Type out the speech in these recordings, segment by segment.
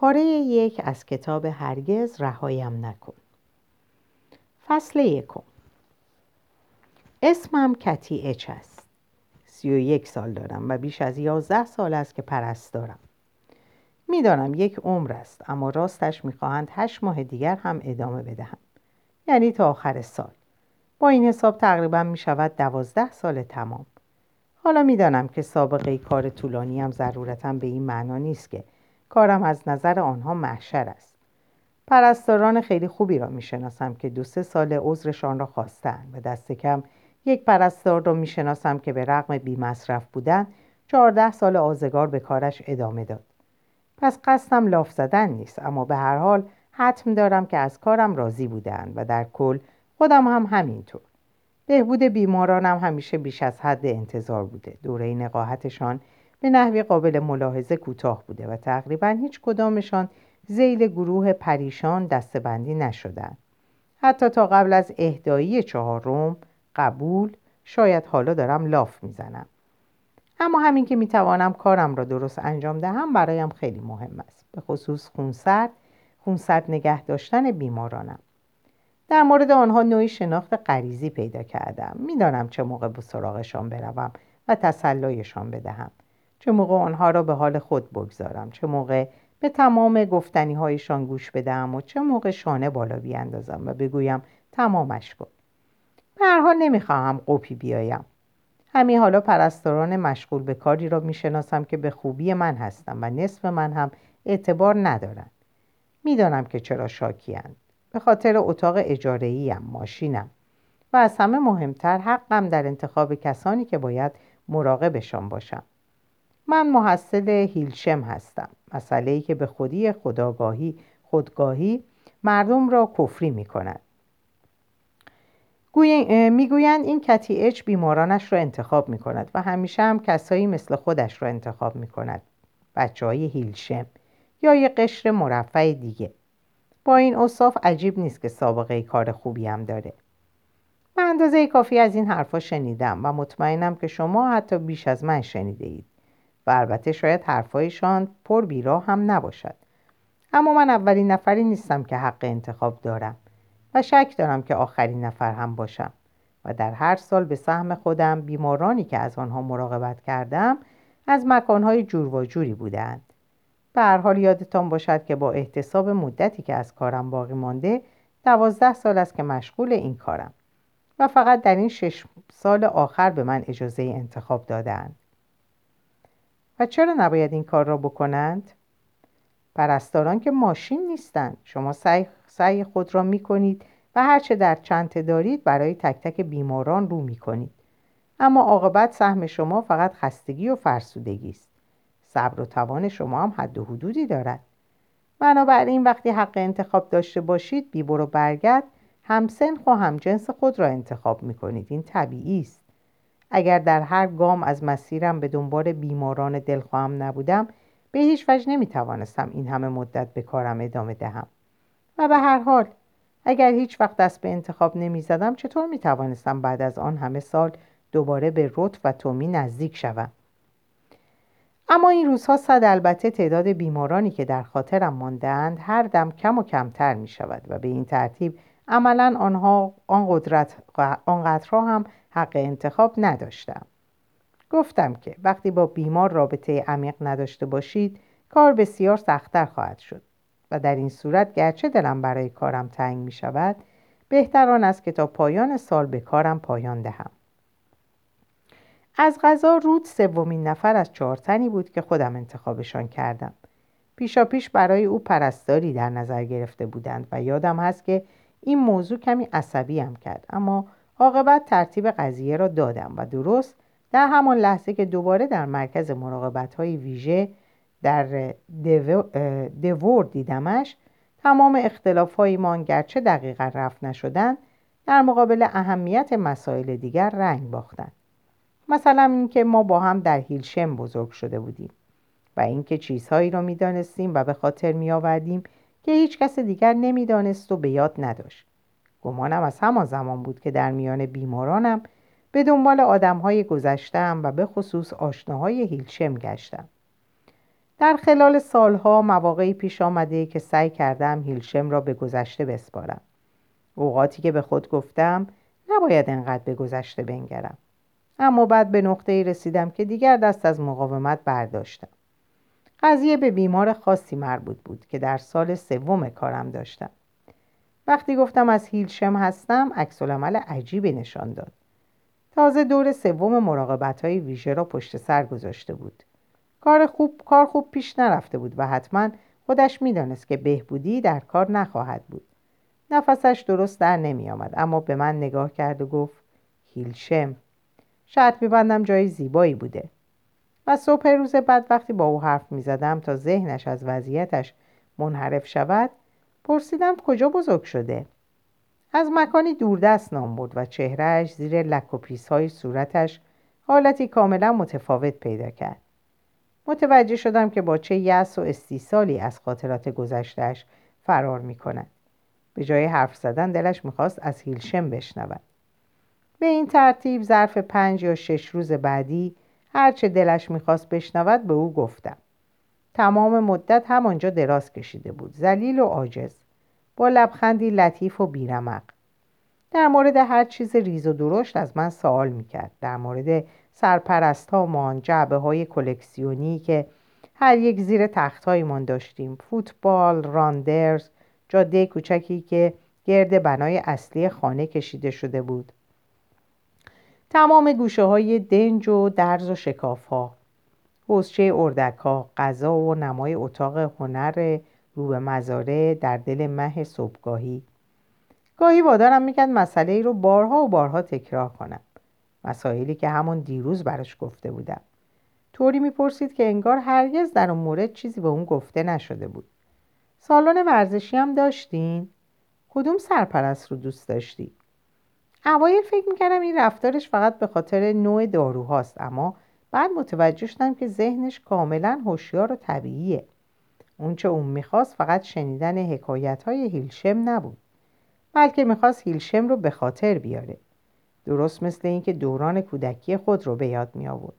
پاره یک از کتاب هرگز رهایم نکن. فصل یکم. اسمم کتی اچ است. سی و یک سال دارم و بیش از یازده سال است که پرست دارم. می‌دانم یک عمر است اما راستش می‌خواهند هشت ماه دیگر هم ادامه بدهم. یعنی تا آخر سال. با این حساب تقریبا می‌شود دوازده سال تمام. حالا می‌دانم که سابقه کار طولانی هم ضرورتا به این معنا نیست که کارم از نظر آنها محشر است. پرستاران خیلی خوبی را می‌شناسم که دو سه سال عذرشان را خواستند. و دست کم یک پرستار را می‌شناسم که به رغم بی مصرف بودن چهارده سال آزگار به کارش ادامه داد. پس قصدم لاف زدن نیست اما به هر حال حتم دارم که از کارم راضی بودند و در کل خودم هم همینطور. بهبود بیمارانم همیشه بیش از حد انتظار بوده. دوره نقاهتشان به نحوی قابل ملاحظه کوتاه بوده و تقریبا هیچ کدامشان زیل گروه پریشان دستبندی نشدن. حتی تا قبل از اهدایی چهارم قبول شاید حالا دارم لاف می‌زنم. اما همین که می‌توانم کارم را درست انجام دهم برایم خیلی مهم است. به خصوص خونسرد خونسرد نگه داشتن بیمارانم. در مورد آنها نوعی شناخت غریزی پیدا کردم. می‌دانم چه موقع به سراغشان بروم و تسلایشان بدهم. چه موقع آنها را به حال خود بگذارم؟ چه موقع به تمام گفتنی هایشان گوش بدهم و چه موقع شانه بالا بیاندازم و بگویم تمامش کن؟ به هر حال نمی‌خواهم قپی بیایم. همین حالا پرستاران مشغول به کاری را می‌شناسم که به خوبی من هستم و نصف من هم اعتبار ندارند. می‌دانم که چرا شاکیند به خاطر اتاق اجاره ماشینم و از همه مهمتر حقم در انتخاب کسانی که باید مراقبشان باشم. من محصل هیلشم هستم. مسئله ای که به خودی خداگاهی خودگاهی مردم را کفری می کند می‌گویند این کتی اچ بیمارانش را انتخاب می کند و همیشه هم کسایی مثل خودش را انتخاب می کند بچه های هیلشم یا یه قشر مرفع دیگه. با این اصاف عجیب نیست که سابقه کار خوبی هم داره. به اندازه کافی از این حرفا شنیدم و مطمئنم که شما حتی بیش از من شنیده اید. و البته شاید حرفایشان پر بیراه هم نباشد. اما من اولین نفری نیستم که حق انتخاب دارم و شک دارم که آخرین نفر هم باشم و در هر سال به سهم خودم بیمارانی که از آنها مراقبت کردم از مکانهای جور و جوری بودند. به هر حال یادتان باشد که با احتساب مدتی که از کارم باقی مانده دوازده سال است که مشغول این کارم و فقط در این شش سال آخر به من اجازه انتخاب دادند و چرا نباید این کار را بکنند؟ پرستاران که ماشین نیستند. شما سعی, سعی خود را می کنید و هرچه در چنته دارید برای تک تک بیماران رو می کنید اما عاقبت سهم شما فقط خستگی و فرسودگی است. صبر و توان شما هم حد و حدودی دارد. بنابراین وقتی حق انتخاب داشته باشید بی برو برگرد همسن و همجنس خود را انتخاب می کنید این طبیعی است. اگر در هر گام از مسیرم به دنبال بیماران دلخواهم نبودم به هیچ وجه نمی توانستم این همه مدت به کارم ادامه دهم. و به هر حال اگر هیچ وقت دست به انتخاب نمی زدم چطور می توانستم بعد از آن همه سال دوباره به رت و تومی نزدیک شوم؟ اما این روزها صد البته تعداد بیمارانی که در خاطرم ماندهاند هر دم کم و کمتر می شود و به این ترتیب عملا آنها آن قدرت آنقدرها هم حق انتخاب نداشتم. گفتم که وقتی با بیمار رابطه عمیق نداشته باشید کار بسیار سختتر خواهد شد و در این صورت گرچه دلم برای کارم تنگ می شود بهتر آن است که تا پایان سال به کارم پایان دهم. از غذا رود سومین نفر از چهار تنی بود که خودم انتخابشان کردم. پیشا پیش برای او پرستاری در نظر گرفته بودند و یادم هست که این موضوع کمی عصبی هم کرد اما عاقبت ترتیب قضیه را دادم و درست در همان لحظه که دوباره در مرکز مراقبت های ویژه در دور دیدمش تمام اختلاف های گرچه دقیقا رفت نشدن در مقابل اهمیت مسائل دیگر رنگ باختند. مثلا اینکه ما با هم در هیلشم بزرگ شده بودیم و اینکه چیزهایی را می‌دانستیم و به خاطر میآوردیم که هیچ کس دیگر نمی‌دانست و به یاد نداشت. گمانم از همان زمان بود که در میان بیمارانم به دنبال آدمهای گذشتم و به خصوص آشناهای هیلشم گشتم. در خلال سالها مواقعی پیش آمده که سعی کردم هیلشم را به گذشته بسپارم. اوقاتی که به خود گفتم نباید انقدر به گذشته بنگرم. اما بعد به نقطه رسیدم که دیگر دست از مقاومت برداشتم. قضیه به بیمار خاصی مربوط بود که در سال سوم کارم داشتم. وقتی گفتم از هیلشم هستم عکس عمل عجیبی نشان داد. تازه دور سوم مراقبت های ویژه را پشت سر گذاشته بود. کار خوب کار خوب پیش نرفته بود و حتما خودش می‌دانست که بهبودی در کار نخواهد بود. نفسش درست در نمی آمد اما به من نگاه کرد و گفت هیلشم. شرط میبندم جای زیبایی بوده. و صبح روز بعد وقتی با او حرف می‌زدم تا ذهنش از وضعیتش منحرف شود پرسیدم کجا بزرگ شده از مکانی دوردست نام بود و چهرهش زیر لک و های صورتش حالتی کاملا متفاوت پیدا کرد متوجه شدم که با چه یأس و استیصالی از خاطرات گذشتهش فرار می کند. به جای حرف زدن دلش می‌خواست از هیلشم بشنود. به این ترتیب ظرف پنج یا شش روز بعدی هرچه دلش می‌خواست بشنود به او گفتم. تمام مدت همانجا دراز کشیده بود. زلیل و عاجز. با لبخندی لطیف و بیرمق. در مورد هر چیز ریز و درشت از من سوال می‌کرد. در مورد سرپرستامان جعبه های کلکسیونی که هر یک زیر تختهایمان داشتیم فوتبال راندرز جاده کوچکی که گرد بنای اصلی خانه کشیده شده بود تمام گوشه های دنج و درز و شکاف ها حوزچه اردک ها غذا و نمای اتاق هنر رو به مزاره در دل مه صبحگاهی گاهی وادارم می‌کرد مسئله ای رو بارها و بارها تکرار کنم مسائلی که همون دیروز براش گفته بودم طوری می‌پرسید که انگار هرگز در اون مورد چیزی به اون گفته نشده بود سالن ورزشی هم داشتین؟ کدوم سرپرست رو دوست داشتی؟ اوایل فکر می‌کردم این رفتارش فقط به خاطر نوع داروهاست اما بعد متوجه شدم که ذهنش کاملا هوشیار و طبیعیه. اونچه اون می‌خواست فقط شنیدن حکایت های هیلشم نبود بلکه می‌خواست هیلشم رو به خاطر بیاره. درست مثل اینکه دوران کودکی خود رو به یاد می آورد.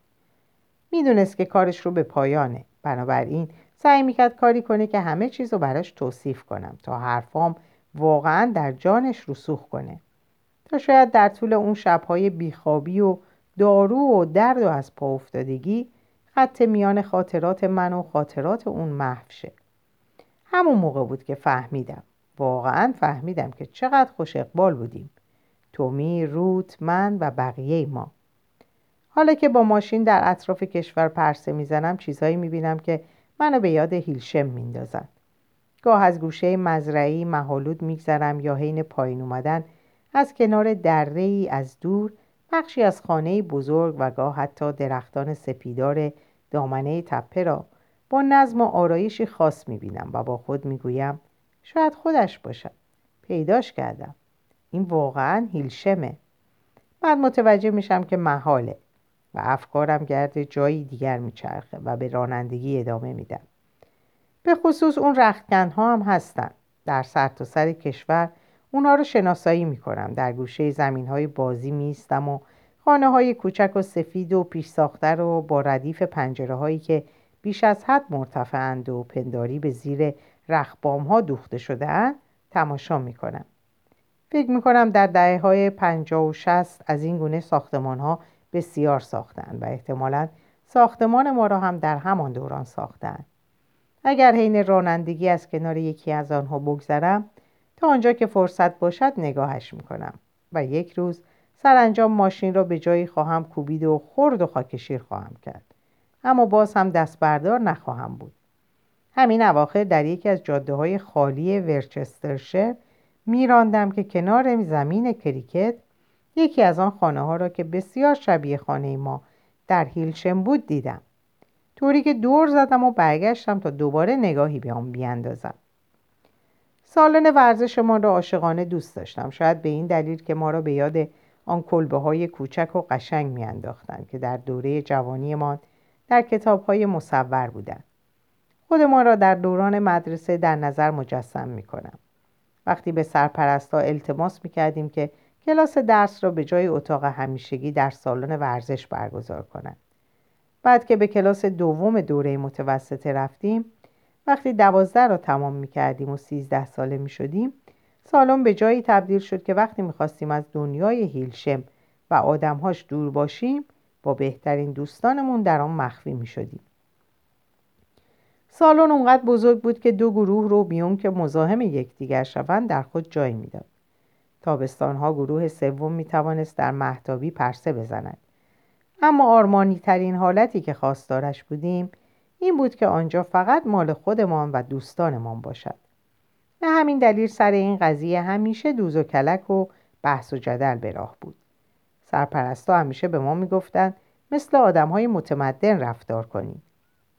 می‌دونست که کارش رو به پایانه. بنابراین سعی می‌کرد کاری کنه که همه چیز رو براش توصیف کنم تا حرفام واقعا در جانش رسوخ کنه. تا شاید در طول اون شبهای بیخوابی و دارو و درد و از پا افتادگی خط میان خاطرات من و خاطرات اون محو شه. همون موقع بود که فهمیدم واقعا فهمیدم که چقدر خوش اقبال بودیم. تومی، روت، من و بقیه ما. حالا که با ماشین در اطراف کشور پرسه می‌زنم چیزهایی می‌بینم که منو به یاد هیلشم میندازن. گاه از گوشه مزرعی محالود میگذرم یا حین پایین اومدن از کنار دره ای از دور بخشی از خانه بزرگ و گاه حتی درختان سپیدار دامنه تپه را با نظم و آرایشی خاص می‌بینم و با خود می‌گویم شاید خودش باشد. پیداش کردم. این واقعا هیلشمه. بعد متوجه میشم که محاله و افکارم گرد جایی دیگر میچرخه و به رانندگی ادامه میدم. به خصوص اون رختکن ها هم هستن. در سرتاسر سر کشور اونها رو شناسایی می‌کنم. در گوشه زمین های بازی میستم و خانه های کوچک و سفید و پیش ساخته رو با ردیف پنجره هایی که بیش از حد مرتفعند و پنداری به زیر رخبام ها دوخته شده تماشا می‌کنم. فکر می‌کنم در دهه های پنجاه و شست از این گونه ساختمان ها بسیار ساختن و احتمالا ساختمان ما را هم در همان دوران ساختن اگر حین رانندگی از کنار یکی از آنها بگذرم تا آنجا که فرصت باشد نگاهش می‌کنم. و یک روز سرانجام ماشین را به جایی خواهم کوبید و خرد و خاکشیر خواهم کرد. اما باز هم دست بردار نخواهم بود. همین اواخر در یکی از جاده های خالی ورچسترشر میراندم که کنار زمین کریکت یکی از آن خانه ها را که بسیار شبیه خانه ما در هیلشم بود دیدم. طوری که دور زدم و برگشتم تا دوباره نگاهی به آن بیاندازم. سالن ورزشمان را عاشقانه دوست داشتم. شاید به این دلیل که ما را به یاد آن کلبه های کوچک و قشنگ میانداختند که در دوره جوانیمان در کتاب های مصور بودند. خودمان را در دوران مدرسه در نظر مجسم می کنم. وقتی به سرپرستا التماس می کردیم که کلاس درس را به جای اتاق همیشگی در سالن ورزش برگزار کنند. بعد که به کلاس دوم دوره متوسطه رفتیم وقتی دوازده را تمام می کردیم و سیزده ساله می شدیم سالن به جایی تبدیل شد که وقتی می‌خواستیم از دنیای هیلشم و آدمهاش دور باشیم با بهترین دوستانمون در آن مخفی می شدیم. سالن اونقدر بزرگ بود که دو گروه رو بیون که مزاحم یکدیگر شوند در خود جای می‌داد. تابستانها گروه سوم می توانست در محتابی پرسه بزند. اما آرمانی ترین حالتی که خواستارش بودیم این بود که آنجا فقط مال خودمان و دوستانمان باشد. به همین دلیل سر این قضیه همیشه دوز و کلک و بحث و جدل به راه بود. سرپرستا همیشه به ما می‌گفتند مثل آدم های متمدن رفتار کنید.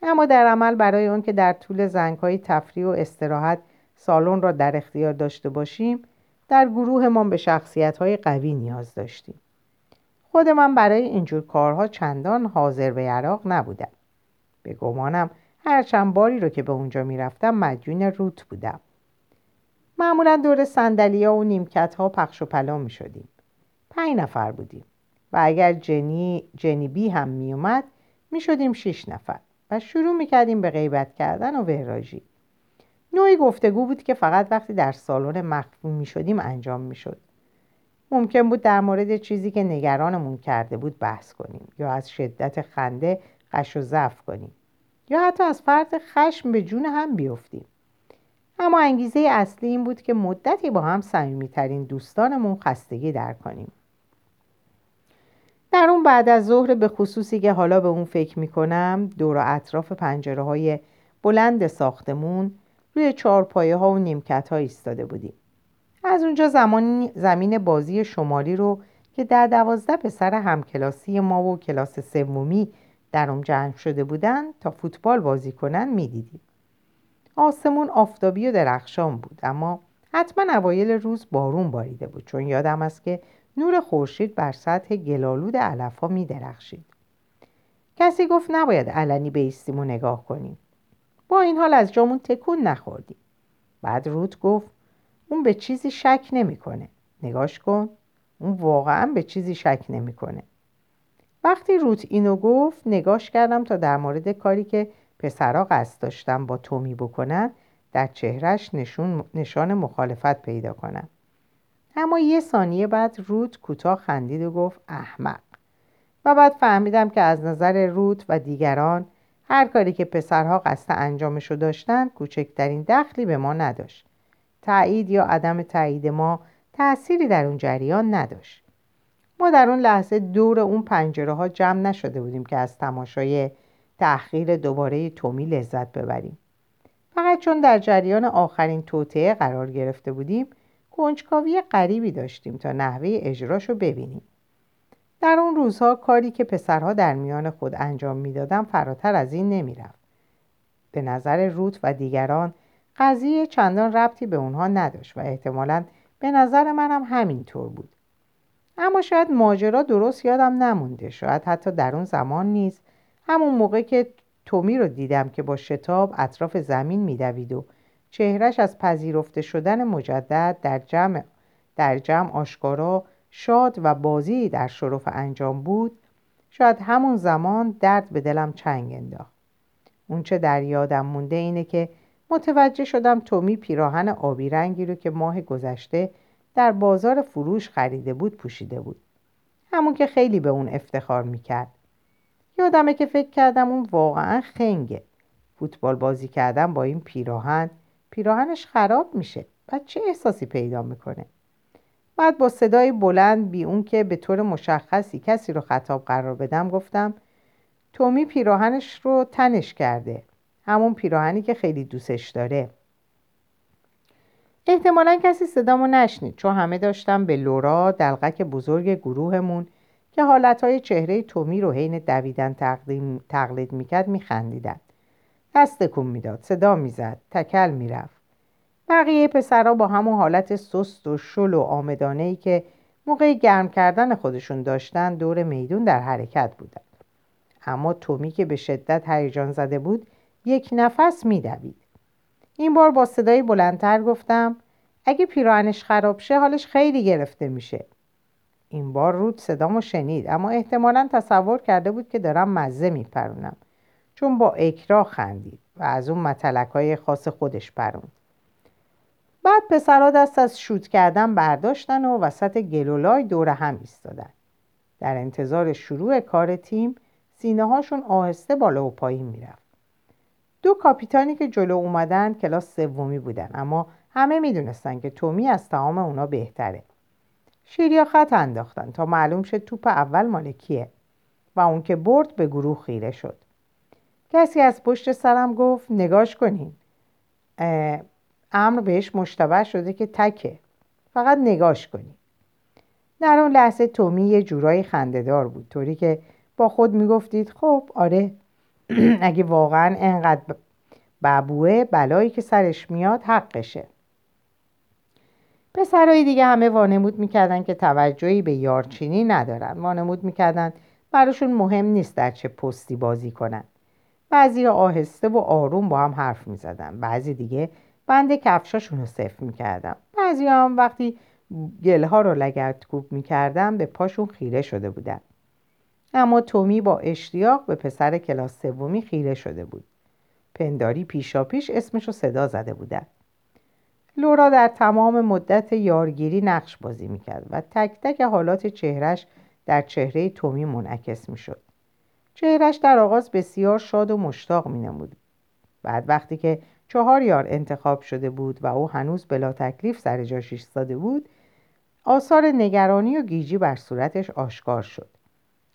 اما در عمل برای اون که در طول زنگ های تفریح و استراحت سالن را در اختیار داشته باشیم در گروه ما به شخصیت های قوی نیاز داشتیم. خود من برای اینجور کارها چندان حاضر به عراق نبودم. به گمانم هر چند باری رو که به اونجا می‌رفتم مدیون روت بودم. معمولا دور سندلیا و نیمکت ها پخش و پلا می شدیم. پنج نفر بودیم و اگر جنی, جنی بی هم می اومد می شدیم شیش نفر و شروع می کردیم به غیبت کردن و وراجی. نوعی گفتگو بود که فقط وقتی در سالن مخفی می شدیم انجام می شد. ممکن بود در مورد چیزی که نگرانمون کرده بود بحث کنیم یا از شدت خنده قش و ضعف کنیم. یا حتی از فرط خشم به جون هم بیفتیم. اما انگیزه اصلی این بود که مدتی با هم صمیمیترین دوستانمون خستگی در کنیم. در اون بعد از ظهر به خصوصی که حالا به اون فکر می‌کنم دور و اطراف پنجره های بلند ساختمون روی چهارپایه ها و نیمکت ها ایستاده بودیم. از اونجا زمان زمین بازی شمالی رو که در دوازده پسر همکلاسی ما و کلاس سومی در اون جمع شده بودن تا فوتبال بازی کنن می‌دیدیم آسمون آفتابی و درخشان بود اما حتما اوایل روز بارون باریده بود چون یادم است که نور خورشید بر سطح گلالود علفها می درخشید. کسی گفت نباید علنی بیستیم و نگاه کنیم. با این حال از جامون تکون نخوردیم. بعد روت گفت اون به چیزی شک نمی‌کنه. نگاش کن. اون واقعا به چیزی شک نمی‌کنه. وقتی روت اینو گفت نگاش کردم تا در مورد کاری که پسرا قصد داشتم با تومی بکنن در چهرش نشون نشان مخالفت پیدا کنم اما یه ثانیه بعد رود کوتاه خندید و گفت احمق. و بعد فهمیدم که از نظر رود و دیگران هر کاری که پسرها قصد انجامشو داشتن کوچکترین دخلی به ما نداشت. تایید یا عدم تایید ما تأثیری در اون جریان نداشت. ما در اون لحظه دور اون پنجره ها جمع نشده بودیم که از تماشای تأخیر دوباره تومی لذت ببریم. فقط چون در جریان آخرین توطعه قرار گرفته بودیم کنجکاوی غریبی داشتیم تا نحوه اجراش رو ببینیم. در اون روزها کاری که پسرها در میان خود انجام می‌دادن فراتر از این نمی‌رفت. به نظر روت و دیگران قضیه چندان ربطی به اونها نداشت و احتمالا به نظر منم همینطور بود. اما شاید ماجرا درست یادم نمونده. شاید حتی در اون زمان نیز. همون موقع که تومی رو دیدم که با شتاب اطراف زمین میدوید و چهرش از پذیرفته شدن مجدد در جمع, در جمع آشکارا شاد و بازی در شرف انجام بود شاید همون زمان درد به دلم چنگ انداخت. اونچه در یادم مونده اینه که متوجه شدم تومی پیراهن آبی رنگی رو که ماه گذشته در بازار فروش خریده بود پوشیده بود. همون که خیلی به اون افتخار می‌کرد. یادمه که فکر کردم اون واقعا خنگه. فوتبال بازی کردن با این پیراهن پیراهنش خراب میشه بعد چه احساسی پیدا می‌کنه؟ بعد با صدای بلند بی اون که به طور مشخصی کسی رو خطاب قرار بدم گفتم تومی پیراهنش رو تنش کرده. همون پیراهنی که خیلی دوستش داره. احتمالا کسی صدامو نشنید چون همه داشتم به لورا دلقک بزرگ گروهمون که حالتهای چهره تومی رو حین دویدن تقلید می‌کرد میخندیدن. دست کن می‌داد صدا می‌زد تکل می‌رفت. بقیه پسرها با همون حالت سست و شل و آمدانه ای که موقع گرم کردن خودشون داشتن دور میدون در حرکت بودن. اما تومی که به شدت هیجان زده بود یک نفس میدوید. این بار با صدای بلندتر گفتم اگه پیراهنش خراب شه حالش خیلی گرفته میشه. این بار رود صدامو شنید اما احتمالا تصور کرده بود که دارم مزه میپرونم چون با اکرا خندید و از اون متلک های خاص خودش پروند. بعد پسرها دست از شوت کردن برداشتن و وسط گلولای دور هم ایستادن. در انتظار شروع کار تیم سینه هاشون آهسته بالا و پایین می‌رفت. دو کاپیتانی که جلو اومدن کلاس سومی بودن. اما همه می‌دونستن که تومی از تمام اونا بهتره. شیریا خط انداختن تا معلوم شد توپ اول مالکیه و اون که برد به گروه خیره شد. کسی از پشت سرم گفت نگاش کنین. امر بهش مشتبه شده که تکه. فقط نگاش کنین. در اون لحظه تومی یه جورایی خندهدار بود. طوری که با خود می‌گفتید خب آره. اگه واقعا انقدر ببوه بلایی که سرش میاد حقشه. پسرهای دیگه همه وانمود می‌کردن که توجهی به یارچینی ندارن. وانمود می‌کردن براشون مهم نیست در چه پستی بازی کنن. بعضی آهسته و آروم با هم حرف می‌زدن. بعضی دیگه بند کفشاشون رو صفر می‌کردن. بعضی هم وقتی گلها رو لگت کوب می‌کردن به پاشون خیره شده بودن. اما تومی با اشتیاق به پسر کلاس سومی خیره شده بود. پنداری پیشا پیش اسمش رو صدا زده بودن. لورا در تمام مدت یارگیری نقش بازی می‌کرد و تک تک حالات چهرش در چهره تومی منعکس می‌شد. چهرش در آغاز بسیار شاد و مشتاق مینمود. بعد وقتی که چهار یار انتخاب شده بود و او هنوز بلا تکلیف سر جاش ایستاده بود آثار نگرانی و گیجی بر صورتش آشکار شد.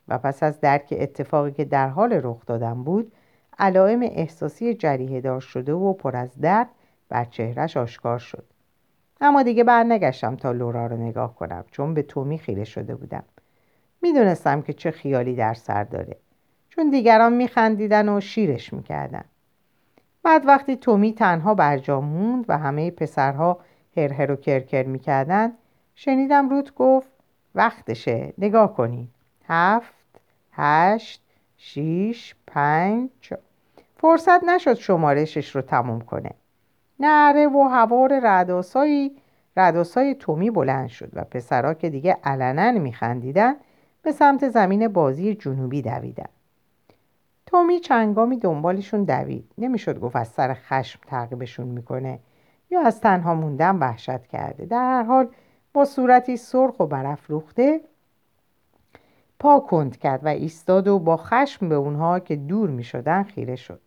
و پس از درک اتفاقی که در حال رخ دادن بود علائم احساسی جریه دار شده و پر از درد بر چهرش آشکار شد. اما دیگه برنگشتم تا لورا رو نگاه کنم چون به تومی خیره شده بودم. می‌دونستم که چه خیالی در سر داره چون دیگران میخندیدن و شیرش می‌کردن. بعد وقتی تومی تنها برجا موند و همه پسرها هر و کرکر می‌کردن شنیدم روت گفت وقتشه نگاه کنی. هفت هشت شیش پنج فرصت نشد شمارشش رو تموم کنه. نره و هوار رداسایی رداسای تومی بلند شد و پسرها که دیگه علنا میخندیدن به سمت زمین بازی جنوبی دویدن. تومی چنگامی دنبالشون دوید. نمی‌شد گفت از سر خشم تعقیبشون می‌کنه یا از تنها موندن وحشت کرده. در هر حال با صورتی سرخ و برافروخته پا کند کرد و ایستاد و با خشم به اونها که دور می شدن خیره شد.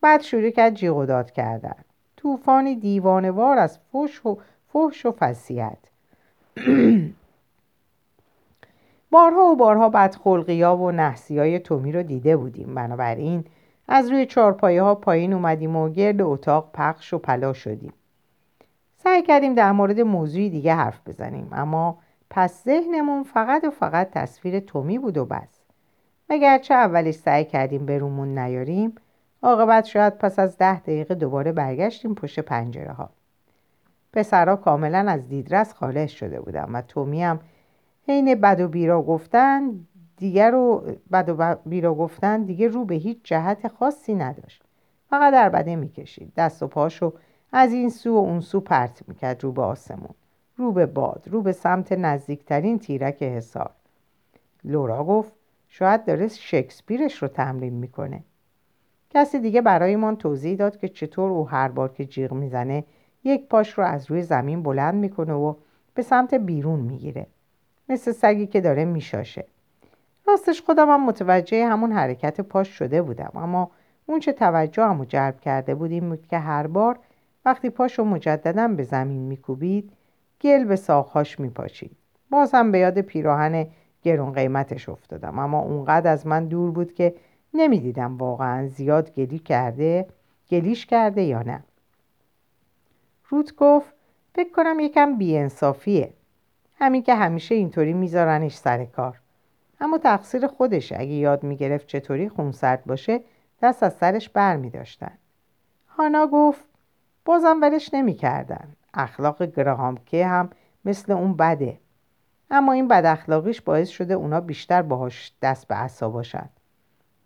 بعد شروع کرد جیغ و داد کردن. طوفانی دیوانوار از فش و فحش و فسیحت بارها و بارها بدخلقی ها و نحسی های تومی رو دیده بودیم. بنابراین از روی چارپایه ها پایین اومدیم و گرد اتاق پخش و پلا شدیم. سعی کردیم در مورد موضوعی دیگه حرف بزنیم اما پس ذهنمون فقط و فقط تصویر تومی بود و بس. اگرچه اولش سعی کردیم به رومون نیاریم عاقبت شاید پس از ده دقیقه دوباره برگشتیم پشت پنجره ها پسرها کاملا از دیدرس خارج شده بودم و تومی هم حین بد و بیرا گفتن دیگر رو بد و بیرا گفتن دیگه رو به هیچ جهت خاصی نداشت. فقط در بده می‌کشید. دست و پاشو از این سو و اون سو پرت می‌کرد رو به آسمون. رو به باد رو به سمت نزدیکترین تیرک حسار لورا گفت شاید داره شکسپیرش رو تمرین می‌کنه. کسی دیگه برایمان توضیح داد که چطور او هر بار که جیغ می‌زنه یک پاش رو از روی زمین بلند می‌کنه و به سمت بیرون می‌گیره. مثل سگی که داره میشاشه. راستش خودم هم متوجه همون حرکت پاش شده بودم. اما اون چه توجه جلب کرده بود این بود که هر بار وقتی پاشو مجددا به زمین میکوبید گل به ساخهاش میپاشید. باز هم به یاد پیراهن گرون قیمتش افتادم. اما اونقدر از من دور بود که نمی‌دیدم واقعا زیاد گلی کرده گلیش کرده یا نه. روت گفت فکر کنم یکم بیانصافیه. همین که همیشه اینطوری میذارنش سر کار. اما تقصیر خودشه. اگه یاد می‌گرفت چطوری خونسرد باشه دست از سرش بر میداشتن هانا گفت بازم ولش نمی‌کردن. اخلاق گراهامکه هم مثل اون بده. اما این بد اخلاقیش باعث شده اونا بیشتر باهاش دست به عصا باشن.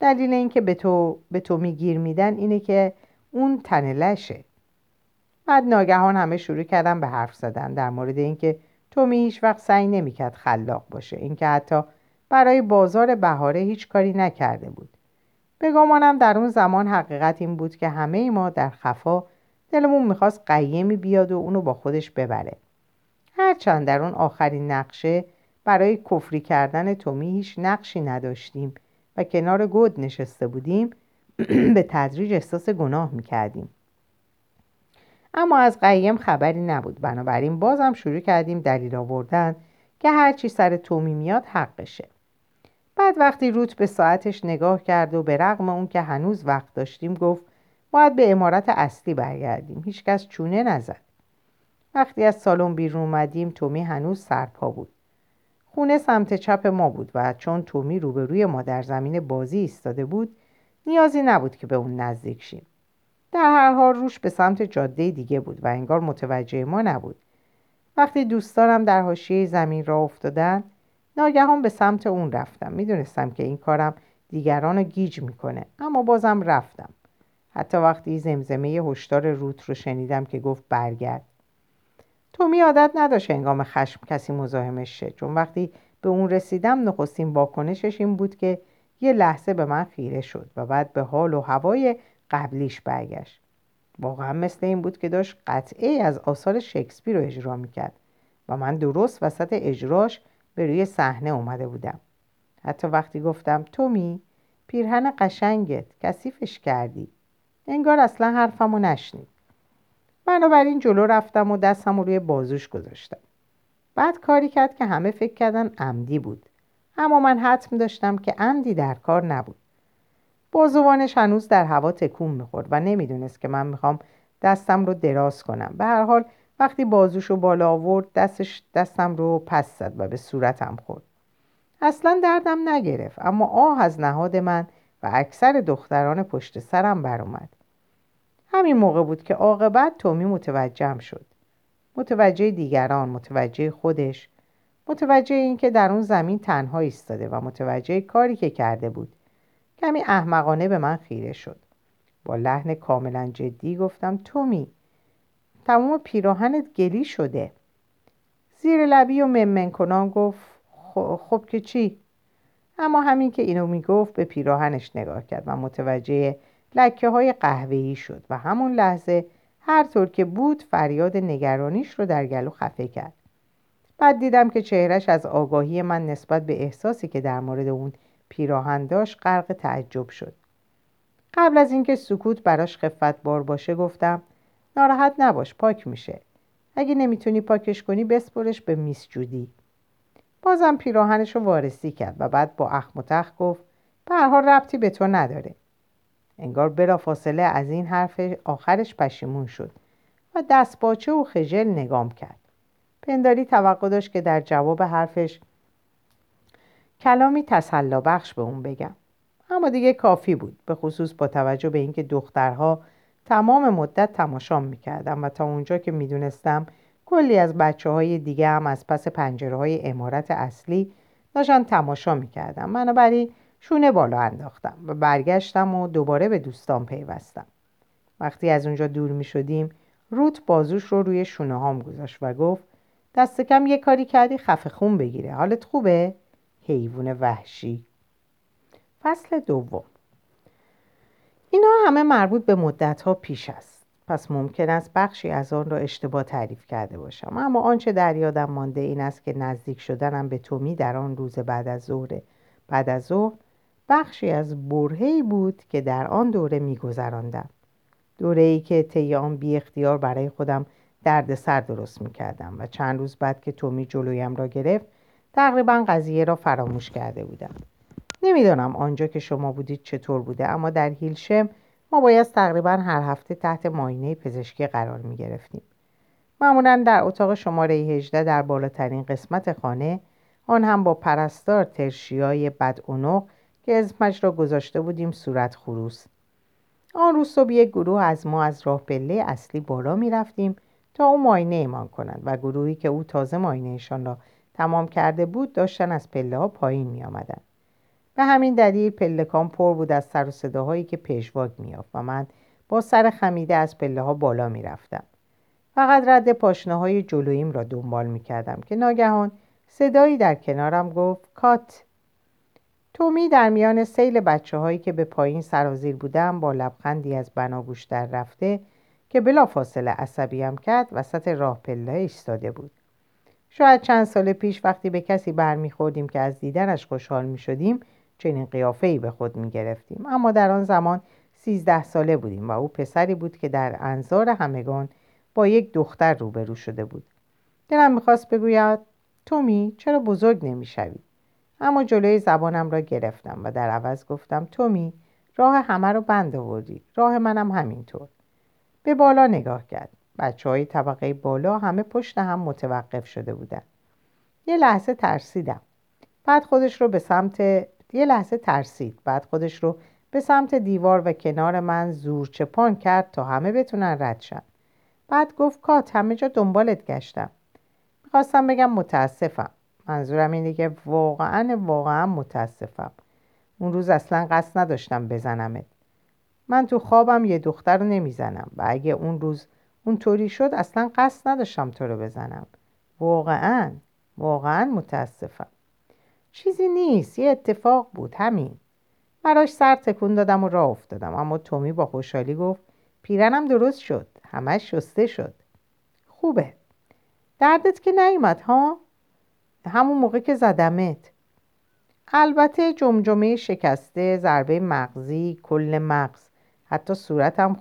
دلیل اینکه به تو به تو میگیر میدن اینه که اون تنه لشه. بعد ناگهان همه شروع کردن به حرف زدن در مورد اینکه تومی هیچ وقت سعی نمی‌کرد خلاق باشه. اینکه حتی برای بازار بهاره هیچ کاری نکرده بود. به گمانم در اون زمان حقیقت این بود که همه ما در خفا دلمون می‌خواست قیمی بیاد و اونو با خودش ببره. هرچند در اون آخرین نقشه برای کفری کردن تومی هیچ نقشی نداشتیم و کنار گود نشسته بودیم به تدریج احساس گناه می‌کردیم. اما از قیم خبری نبود. بنابراین بازم شروع کردیم دلیل آوردن که هرچی سر تومی میاد حقشه. بعد وقتی روت به ساعتش نگاه کرد و به رغم اون که هنوز وقت داشتیم گفت باید به امارت اصلی برگردیم. هیچکس چونه نزد. وقتی از سالن بیرون اومدیم تومی هنوز سرپا بود. خونه سمت چپ ما بود و چون تومی روبروی ما در زمین بازی ایستاده بود نیازی نبود که به اون نزدیک شیم. در هر حال روش به سمت جاده دیگه بود و انگار متوجه ما نبود. وقتی دوستانم در حاشیه زمین را افتادن ناگهان به سمت اون رفتم. می‌دونستم که این کارم دیگران رو گیج می‌کنه اما بازم رفتم. حتی وقتی زمزمه هشدار روت رو شنیدم که گفت برگرد. تومی عادت نداشت انگام خشم کسی مزاحمش شه. چون وقتی به اون رسیدم نخستین واکنشش این بود که یه لحظه به من خیره شد و بعد به حال و هوای قبلیش برگشت. واقعا مثل این بود که داشت قطعه از آثار شکسپیر رو اجرا می‌کرد و من درست وسط اجراش به روی صحنه اومده بودم. حتی وقتی گفتم تومی پیرهن قشنگت کثیفش کردی. انگار اصلا حرفمو نشنید. بنابراین جلو رفتم و دستم روی بازوش گذاشتم. بعد کاری کرد که همه فکر کردن عمدی بود. اما من حتم داشتم که عمدی در کار نبود. بازوانش هنوز در هوا تکون می‌خورد و نمی‌دونست که من می‌خوام دستم رو دراز کنم. به هر حال وقتی بازوش رو بالا آورد دستش دستم رو پس زد و به صورتم خورد. اصلا دردم نگرفت اما آه از نهاد من و اکثر دختران پشت سرم برآمد. همین موقع بود که عاقبت تومی متوجهم شد. متوجه دیگران متوجه خودش متوجه اینکه در اون زمین تنها ایستاده و متوجه کاری که کرده بود. کمی احمقانه به من خیره شد. با لحن کاملا جدی گفتم تومی تمام پیراهنت گلی شده. زیر لبی و ممن کنان گفت خب که چی؟ اما همین که اینو می‌گفت به پیراهنش نگاه کرد و متوجه لکه های قهوه‌ای شد و همون لحظه هر طور که بود فریاد نگرانیش رو در گلو خفه کرد. بعد دیدم که چهرش از آگاهی من نسبت به احساسی که در مورد اون پیراهن داشت غرق تعجب شد. قبل از اینکه سکوت براش خفت بار باشه گفتم ناراحت نباش پاک میشه. اگه نمی‌تونی پاکش کنی بسپرش به میس جودی. بازم پیراهنش رو وارسی کرد و بعد با اخم و تخ گفت به ربطی به تو نداره. انگار بلا فاصله از این حرف آخرش پشیمون شد و دست باچه و خجل نگام کرد. پنداری توقع داشت که در جواب حرفش کلامی تسلا بخش به اون بگم. اما دیگه کافی بود به خصوص با توجه به اینکه دخترها تمام مدت تماشام می‌کردم و تا اونجا که می‌دونستم کلی از بچه های دیگه هم از پس پنجره های امارت اصلی داشتن تماشا می‌کردم بنابراین شونه بالا انداختم و برگشتم و دوباره به دوستان پیوستم. وقتی از اونجا دور می شدیم روت بازوش رو روی شونه هام گذاشت و گفت دست کم یه کاری کردی خفه خون بگیره. حالت خوبه؟ حیوان وحشی. فصل دوم. اینا همه مربوط به مدت ها پیش است. پس ممکن است بخشی از آن را اشتباه تعریف کرده باشم. اما آنچه در یادم مانده این است که نزدیک شدنم به تومی در آن روز بعد از ظهر بعد از ظهر بخشی از برهی بود که در آن دوره میگذراندم. دوره ای که طی آن بی اختیار برای خودم درد سر درست می‌کردم و چند روز بعد که تومی جلویم را گرفت تقریبا قضیه را فراموش کرده بودم. نمی‌دانم آنجا که شما بودید چطور بوده اما در هیلشم ما باید تقریبا هر هفته تحت ماینه پزشکی قرار می گرفتیم. معمولا در اتاق شماره 18 در بالاترین قسمت خانه آن هم با پرستار ترشیای بد که اسمش را گذاشته بودیم صورت خروس آن روز صبح یک گروه از ما از راه پله اصلی بالا می رفتیم تا او ماینه ایمان کنند و گروهی که او تازه ماینهشان را تمام کرده بود داشتن از پله ها پایین می آمدن. به همین دلیل پلکان پر بود از سر و صداهایی که پیشواک میافت و من با سر خمیده از پله ها بالا می رفتم. فقط رد پاشنه های جلوییم را دنبال می کردم که ناگهان صدایی در کنارم گفت کات تومی در میان سیل بچه هایی که به پایین سرازیر بودم با لبخندی از بناگوش در رفته که بلا فاصله عصبیم کرد وسط راه پله ایستاده بود شاید چند سال پیش وقتی به کسی برمیخوردیم که از دیدنش خوشحال می شدیم چنین قیافه ای به خود می گرفتیم اما در آن زمان سیزده ساله بودیم و او پسری بود که در انظار همگان با یک دختر روبرو شده بود. دلم می‌خواست بگوید تومی چرا بزرگ نمی‌شوی؟ اما جلوی زبانم را گرفتم و در عوض گفتم تومی راه همه رو بند آوردی. راه منم همینطور. به بالا نگاه کرد. بچه های طبقه بالا همه پشت هم متوقف شده بودن یه لحظه ترسیدم. بعد خودش رو به سمت یه لحظه ترسید. بعد خودش رو به سمت دیوار و کنار من زور چپان کرد تا همه بتونن رد شن. بعد گفت کات همه جا دنبالت گشتم. می‌خواستم بگم متاسفم. منظورم اینه که واقعا واقعا متاسفم. اون روز اصلا قصد نداشتم بزنمت. من تو خوابم یه دختر رو نمی‌زنم و اگه اون روز اونطوری شد اصلا قصد نداشتم تو رو بزنم. واقعا واقعا متاسفم. چیزی نیست یه اتفاق بود همین. براش سر تکون دادم و راه افتادم اما تومی با خوشحالی گفت پیرنم درست شد همش شسته شد. خوبه. دردت که نیومد ها؟ همون موقع که زدمت. البته جمجمه شکسته ضربه مغزی کل مغز. حتی صورتم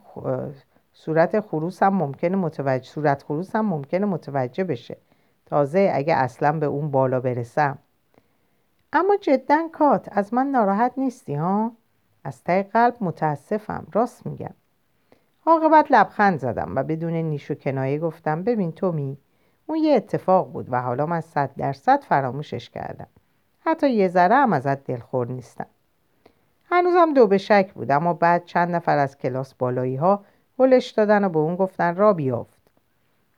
صورت خروسم ممکنه متوجه صورت خروسم ممکنه متوجه بشه. تازه اگه اصلا به اون بالا برسم. اما جدا کات. از من ناراحت نیستی ها؟ از ته قلب متاسفم. راست میگم. عاقبت لبخند زدم و بدون نیش و کنایه گفتم ببین تومی اون یه اتفاق بود و حالا من صد درصد فراموشش کردم. حتی یه ذره هم ازت دلخور نیستم. هنوزم دو به شک بود اما بعد چند نفر از کلاس بالایی ها هلش دادن و به اون گفتن را بیافت.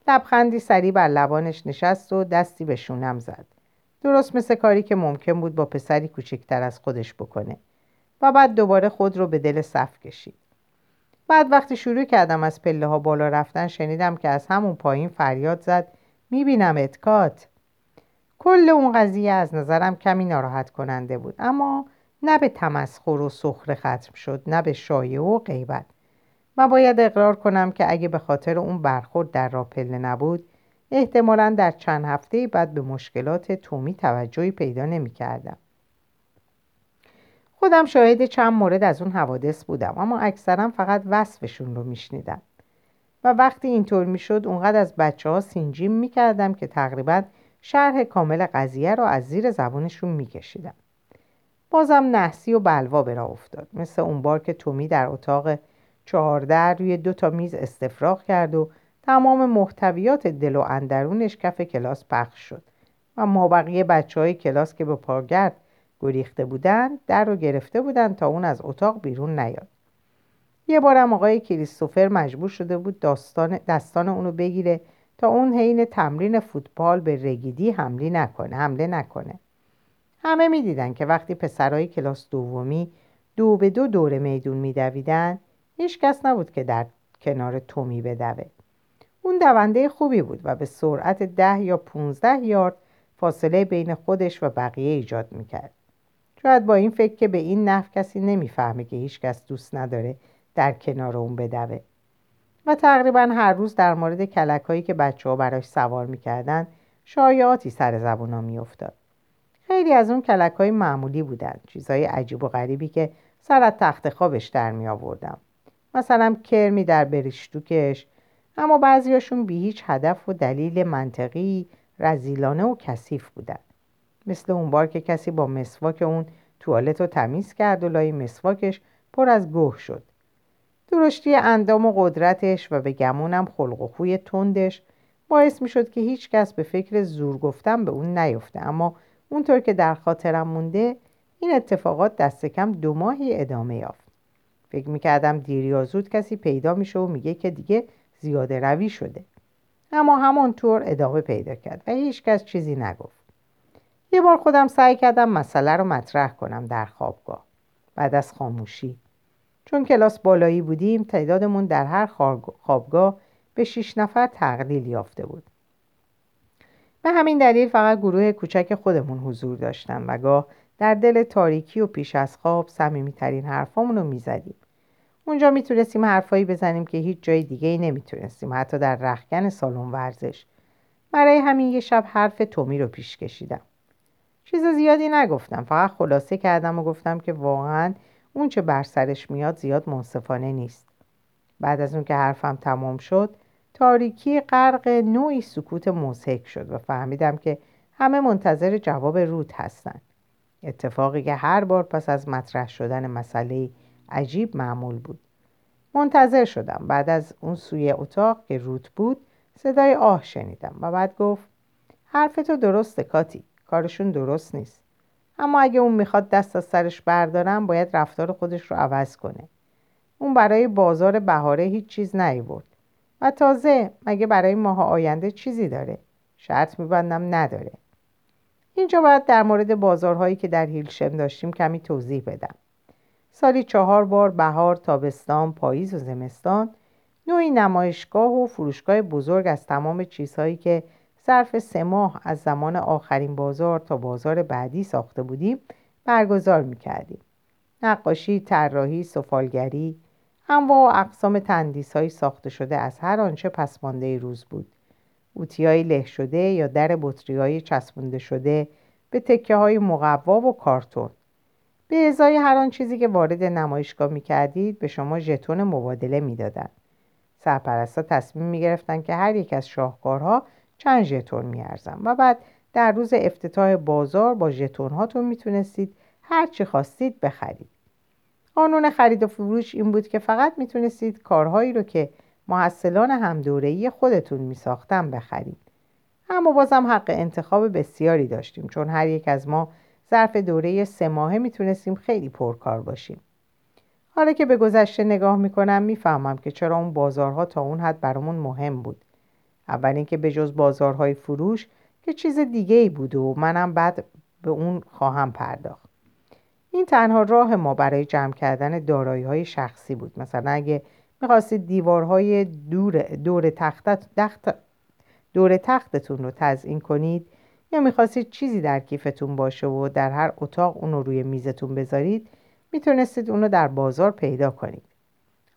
لبخندی سری بر لبانش نشست و دستی به شونم زد. درست مثل کاری که ممکن بود با پسری کوچکتر از خودش بکنه و بعد دوباره خود رو به دل صف کشید. بعد وقتی شروع کردم از پله ها بالا رفتن شنیدم که از همون پایین فریاد زد می‌بینم اتکات کل اون قضیه از نظرم کمی ناراحت کننده بود اما نه به تمسخر و سخره ختم شد نه به شایعه و غیبت. و باید اقرار کنم که اگه به خاطر اون برخورد در راه پله نبود احتمالا در چند هفته بعد به مشکلات تومی توجهی پیدا نمی کردم. خودم شاهد چند مورد از اون حوادث بودم اما اکثرا فقط وصفشون رو میشنیدم. و وقتی اینطور می‌شد اونقدر از بچه ها سینجیم می‌کردم که تقریبا شرح کامل قضیه را از زیر زبانشون میکشیدم. بازم نحسی و بلوا به افتاد. مثل اون بار که تومی در اتاق چهارده روی دو تا میز استفراغ کرد و تمام محتویات دل و اندرونش کف کلاس پخش شد و ما بقیه بچه های کلاس که به پاگرد گریخته بودن در رو گرفته بودن تا اون از اتاق بیرون نیاد. یه بارم آقای کریستوفر مجبور شده بود داستان دستان اونو بگیره تا اون حین تمرین فوتبال به رگیدی حمله نکنه حمله نکنه. همه می‌دیدن که وقتی پسرای کلاس دومی دو به دو دور میدون میدویدن هیچ کس نبود که در کنار تومی بدوه. اون دونده خوبی بود و به سرعت ده یا پونزده یارد فاصله بین خودش و بقیه ایجاد می‌کرد. شاید با این فکر که به این نحو کسی نمی‌فهمه که هیچ کس دوست نداره در کنار اون بدوه. و تقریبا هر روز در مورد کلک هایی که بچه ها براش سوار می‌کردن شایعاتی سر زبونا میافتاد. خیلی از اون کلک های معمولی بودن چیزهای عجیب و غریبی که سر از تخت خوابش در می آوردم مثلا کرمی در بریشتوکش اما بعضیاشون بی هیچ هدف و دلیل منطقی رزیلانه و کثیف بودن. مثل اون بار که کسی با مسواک اون توالت رو تمیز کرد و لای مسواکش پر از گوه شد. درشتی اندام و قدرتش و به گمونم خلق و خوی تندش باعث می شد که هیچ کس به فکر زور گفتن به اون نیفته. اما اونطور که در خاطرم مونده این اتفاقات دست کم دو ماهی ادامه یافت. فکر می‌کردم دیر یا زود کسی پیدا میشه و میگه که دیگه زیاده روی شده. اما همانطور ادامه پیدا کرد و هیچ کس چیزی نگفت. یه بار خودم سعی کردم مسئله رو مطرح کنم در خوابگاه. بعد از خاموشی. چون کلاس بالایی بودیم تعدادمون در هر خوابگاه به شیش نفر تقلیل یافته بود. به همین دلیل فقط گروه کوچک خودمون حضور داشتن و گاه در دل تاریکی و پیش از خواب صمیمیترین حرفامون رو می‌زدیم. اونجا می‌تونستیم حرفایی بزنیم که هیچ جای دیگه ای نمی‌تونستیم حتی در رخکن سالن ورزش. برای همین یه شب حرف تومی رو پیش کشیدم. چیز زیادی نگفتم فقط خلاصه کردم و گفتم که واقعا اون چه بر سرش میاد زیاد منصفانه نیست. بعد از اون که حرفم تمام شد تاریکی غرق نوعی سکوت مزهک شد و فهمیدم که همه منتظر جواب رود هستند اتفاقی که هر بار پس از مطرح شدن مسئله عجیب معمول بود. منتظر شدم. بعد از اون سوی اتاق که روت بود صدای آه شنیدم و بعد گفت حرف تو درسته کاتی. کارشون درست نیست. اما اگه اون می‌خواد دست از سرش بردارم باید رفتار خودش رو عوض کنه. اون برای بازار بهاره هیچ چیز نیورد. و تازه مگه برای ماه آینده چیزی داره؟ شرط میبندم نداره. اینجا باید در مورد بازارهایی که در هیلشم داشتیم کمی توضیح بدم. سالی چهار بار بهار تابستان پاییز و زمستان نوعی نمایشگاه و فروشگاه بزرگ از تمام چیزهایی که ظرف سه ماه از زمان آخرین بازار تا بازار بعدی ساخته بودیم برگزار می‌کردیم. نقاشی، طراحی، سفالگری، انواع و اقسام تندیس های ساخته شده از هر آنچه پسمانده روز بود. اوتی های له شده یا در بطری های چسبونده شده به تکه های مقوا و کارتون به ازای هر آن چیزی که وارد نمایشگاه می کردید به شما ژتون مبادله می‌دادند. سرپرستا تصمیم می گرفتن که هر یک از شاهکارها چند ژتون میارزن و بعد در روز افتتاح بازار با ژتون هاتون می‌تونستید هر چی خواستید بخرید قانون خرید و فروش این بود که فقط می‌تونستید کارهایی رو که محصلان همدورهی خودتون میساختن بخرید اما بازم حق انتخاب بسیاری داشتیم چون هر یک از ما ظرف دوره سه ماهه می‌تونستیم خیلی پرکار باشیم. حالا که به گذشته نگاه می‌کنم می‌فهمم که چرا اون بازارها تا اون حد برامون مهم بود. اول اینکه به جز بازارهای فروش که چیز دیگه ای بود و منم بعد به اون خواهم پرداخت. این تنها راه ما برای جمع کردن دارایی های شخصی بود. مثلا اگه می‌خواستید دیوارهای دور, دور, تختت دور تختتون رو تزئین کنید یا می‌خواستید چیزی در کیفتون باشه و در هر اتاق اون رو روی میزتون بذارید می‌تونستید اون رو در بازار پیدا کنید.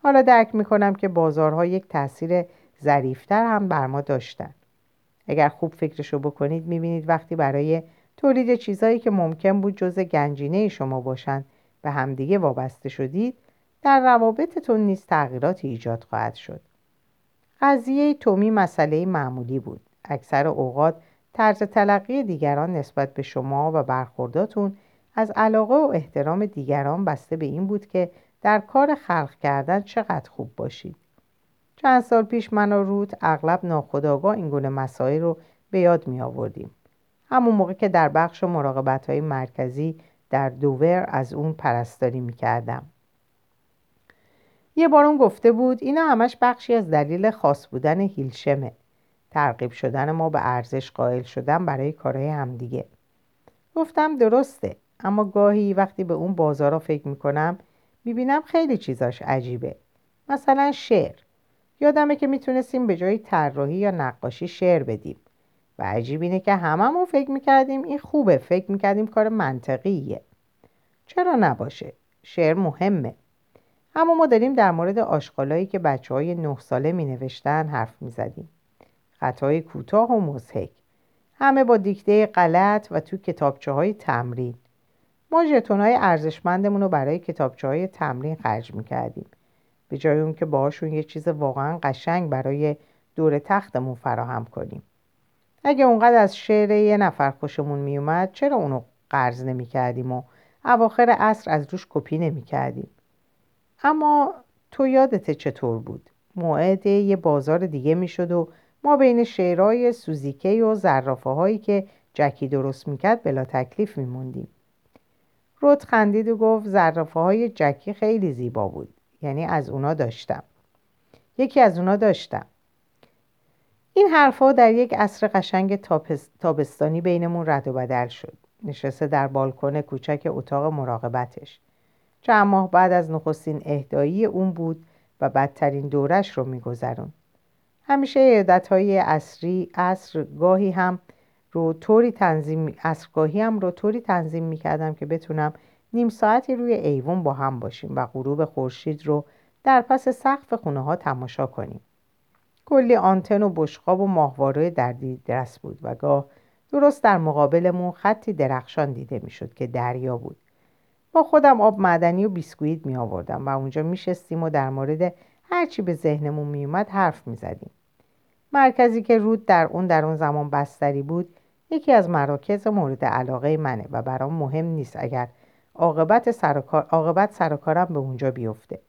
حالا درک می‌کنم که بازارها یک تاثیر ظریفتر هم بر ما داشتن. اگر خوب فکرشو بکنید می‌بینید وقتی برای تولید چیزهایی که ممکن بود جز گنجینه شما باشند به همدیگه وابسته شدید در روابطتون نیز تغییراتی ایجاد خواهد شد. قضیه تومی مسئله معمولی بود. اکثر اوقات طرز تلقی دیگران نسبت به شما و برخورداتون از علاقه و احترام دیگران بسته به این بود که در کار خلق کردن چقدر خوب باشید چند سال پیش من و روت اغلب ناخداگاه این گونه مسائل رو به یاد می آوردیم. همون موقع که در بخش مراقبت های مرکزی در دوور از اون پرستاری می کردم. یه بار اون گفته بود اینا همش بخشی از دلیل خاص بودن هیلشمه. ترغیب شدن ما به ارزش قائل شدن برای کارهای همدیگه. گفتم درسته اما گاهی وقتی به اون بازارا فکر می‌کنم می‌بینم خیلی چیزاش عجیبه. مثلا شعر. یادمه که می‌تونستیم به جای طراحی یا نقاشی شعر بدیم و عجیب اینه که هممون فکر می‌کردیم این خوبه فکر می‌کردیم کار منطقیه چرا نباشه شعر مهمه اما ما داریم در مورد آشغالایی که بچه های نه ساله می نوشتن حرف می زدیم. خطای کوتاه و مزهک. همه با دیکته غلط و تو کتابچه های تمرین. ما جتون های ارزشمندمون رو برای کتابچه های تمرین خرج می کردیم. به جای اون که باهاشون یه چیز واقعا قشنگ برای دور تختمون فراهم کنیم اگه اونقدر از شعر یه نفر خوشمون میومد چرا اونو قرض نمی کردیم و اواخر عصر از روش کپی نمی کردیم اما تو یادت چطور بود موعد یه بازار دیگه می‌شد و ما بین شعرهای سوزیکه و زرافه هایی که جکی درست می‌کرد بلا تکلیف میموندیم. رود خندید و گفت زرافه های جکی خیلی زیبا بود. یعنی از اونا داشتم. یکی از اونا داشتم. این حرفها در یک عصر قشنگ تابستانی بینمون رد و بدل شد. نشسته در بالکن کوچک اتاق مراقبتش. چند ماه بعد از نخستین اهدایی اون بود و بدترین دورش رو میگذرون همیشه های اصری اصر گاهی هم رو طوری تنظیم گاهی هم رو طوری تنظیم می‌کردم که بتونم نیم ساعتی روی ایوون با هم باشیم و غروب خورشید رو در پس سقف خونه ها تماشا کنیم کلی آنتن و بشقاب و ماهواره در دست بود و گاه درست در مقابلمون خطی درخشان دیده می‌شد که دریا بود با خودم آب معدنی و بیسکویت می آوردم و اونجا می شستیم و در مورد هرچی به ذهنمون می اومد حرف می زدیم. مرکزی که رود در اون در اون زمان بستری بود یکی از مراکز مورد علاقه منه و برام مهم نیست اگر عاقبت سرکار سرکارم به اونجا بیفته.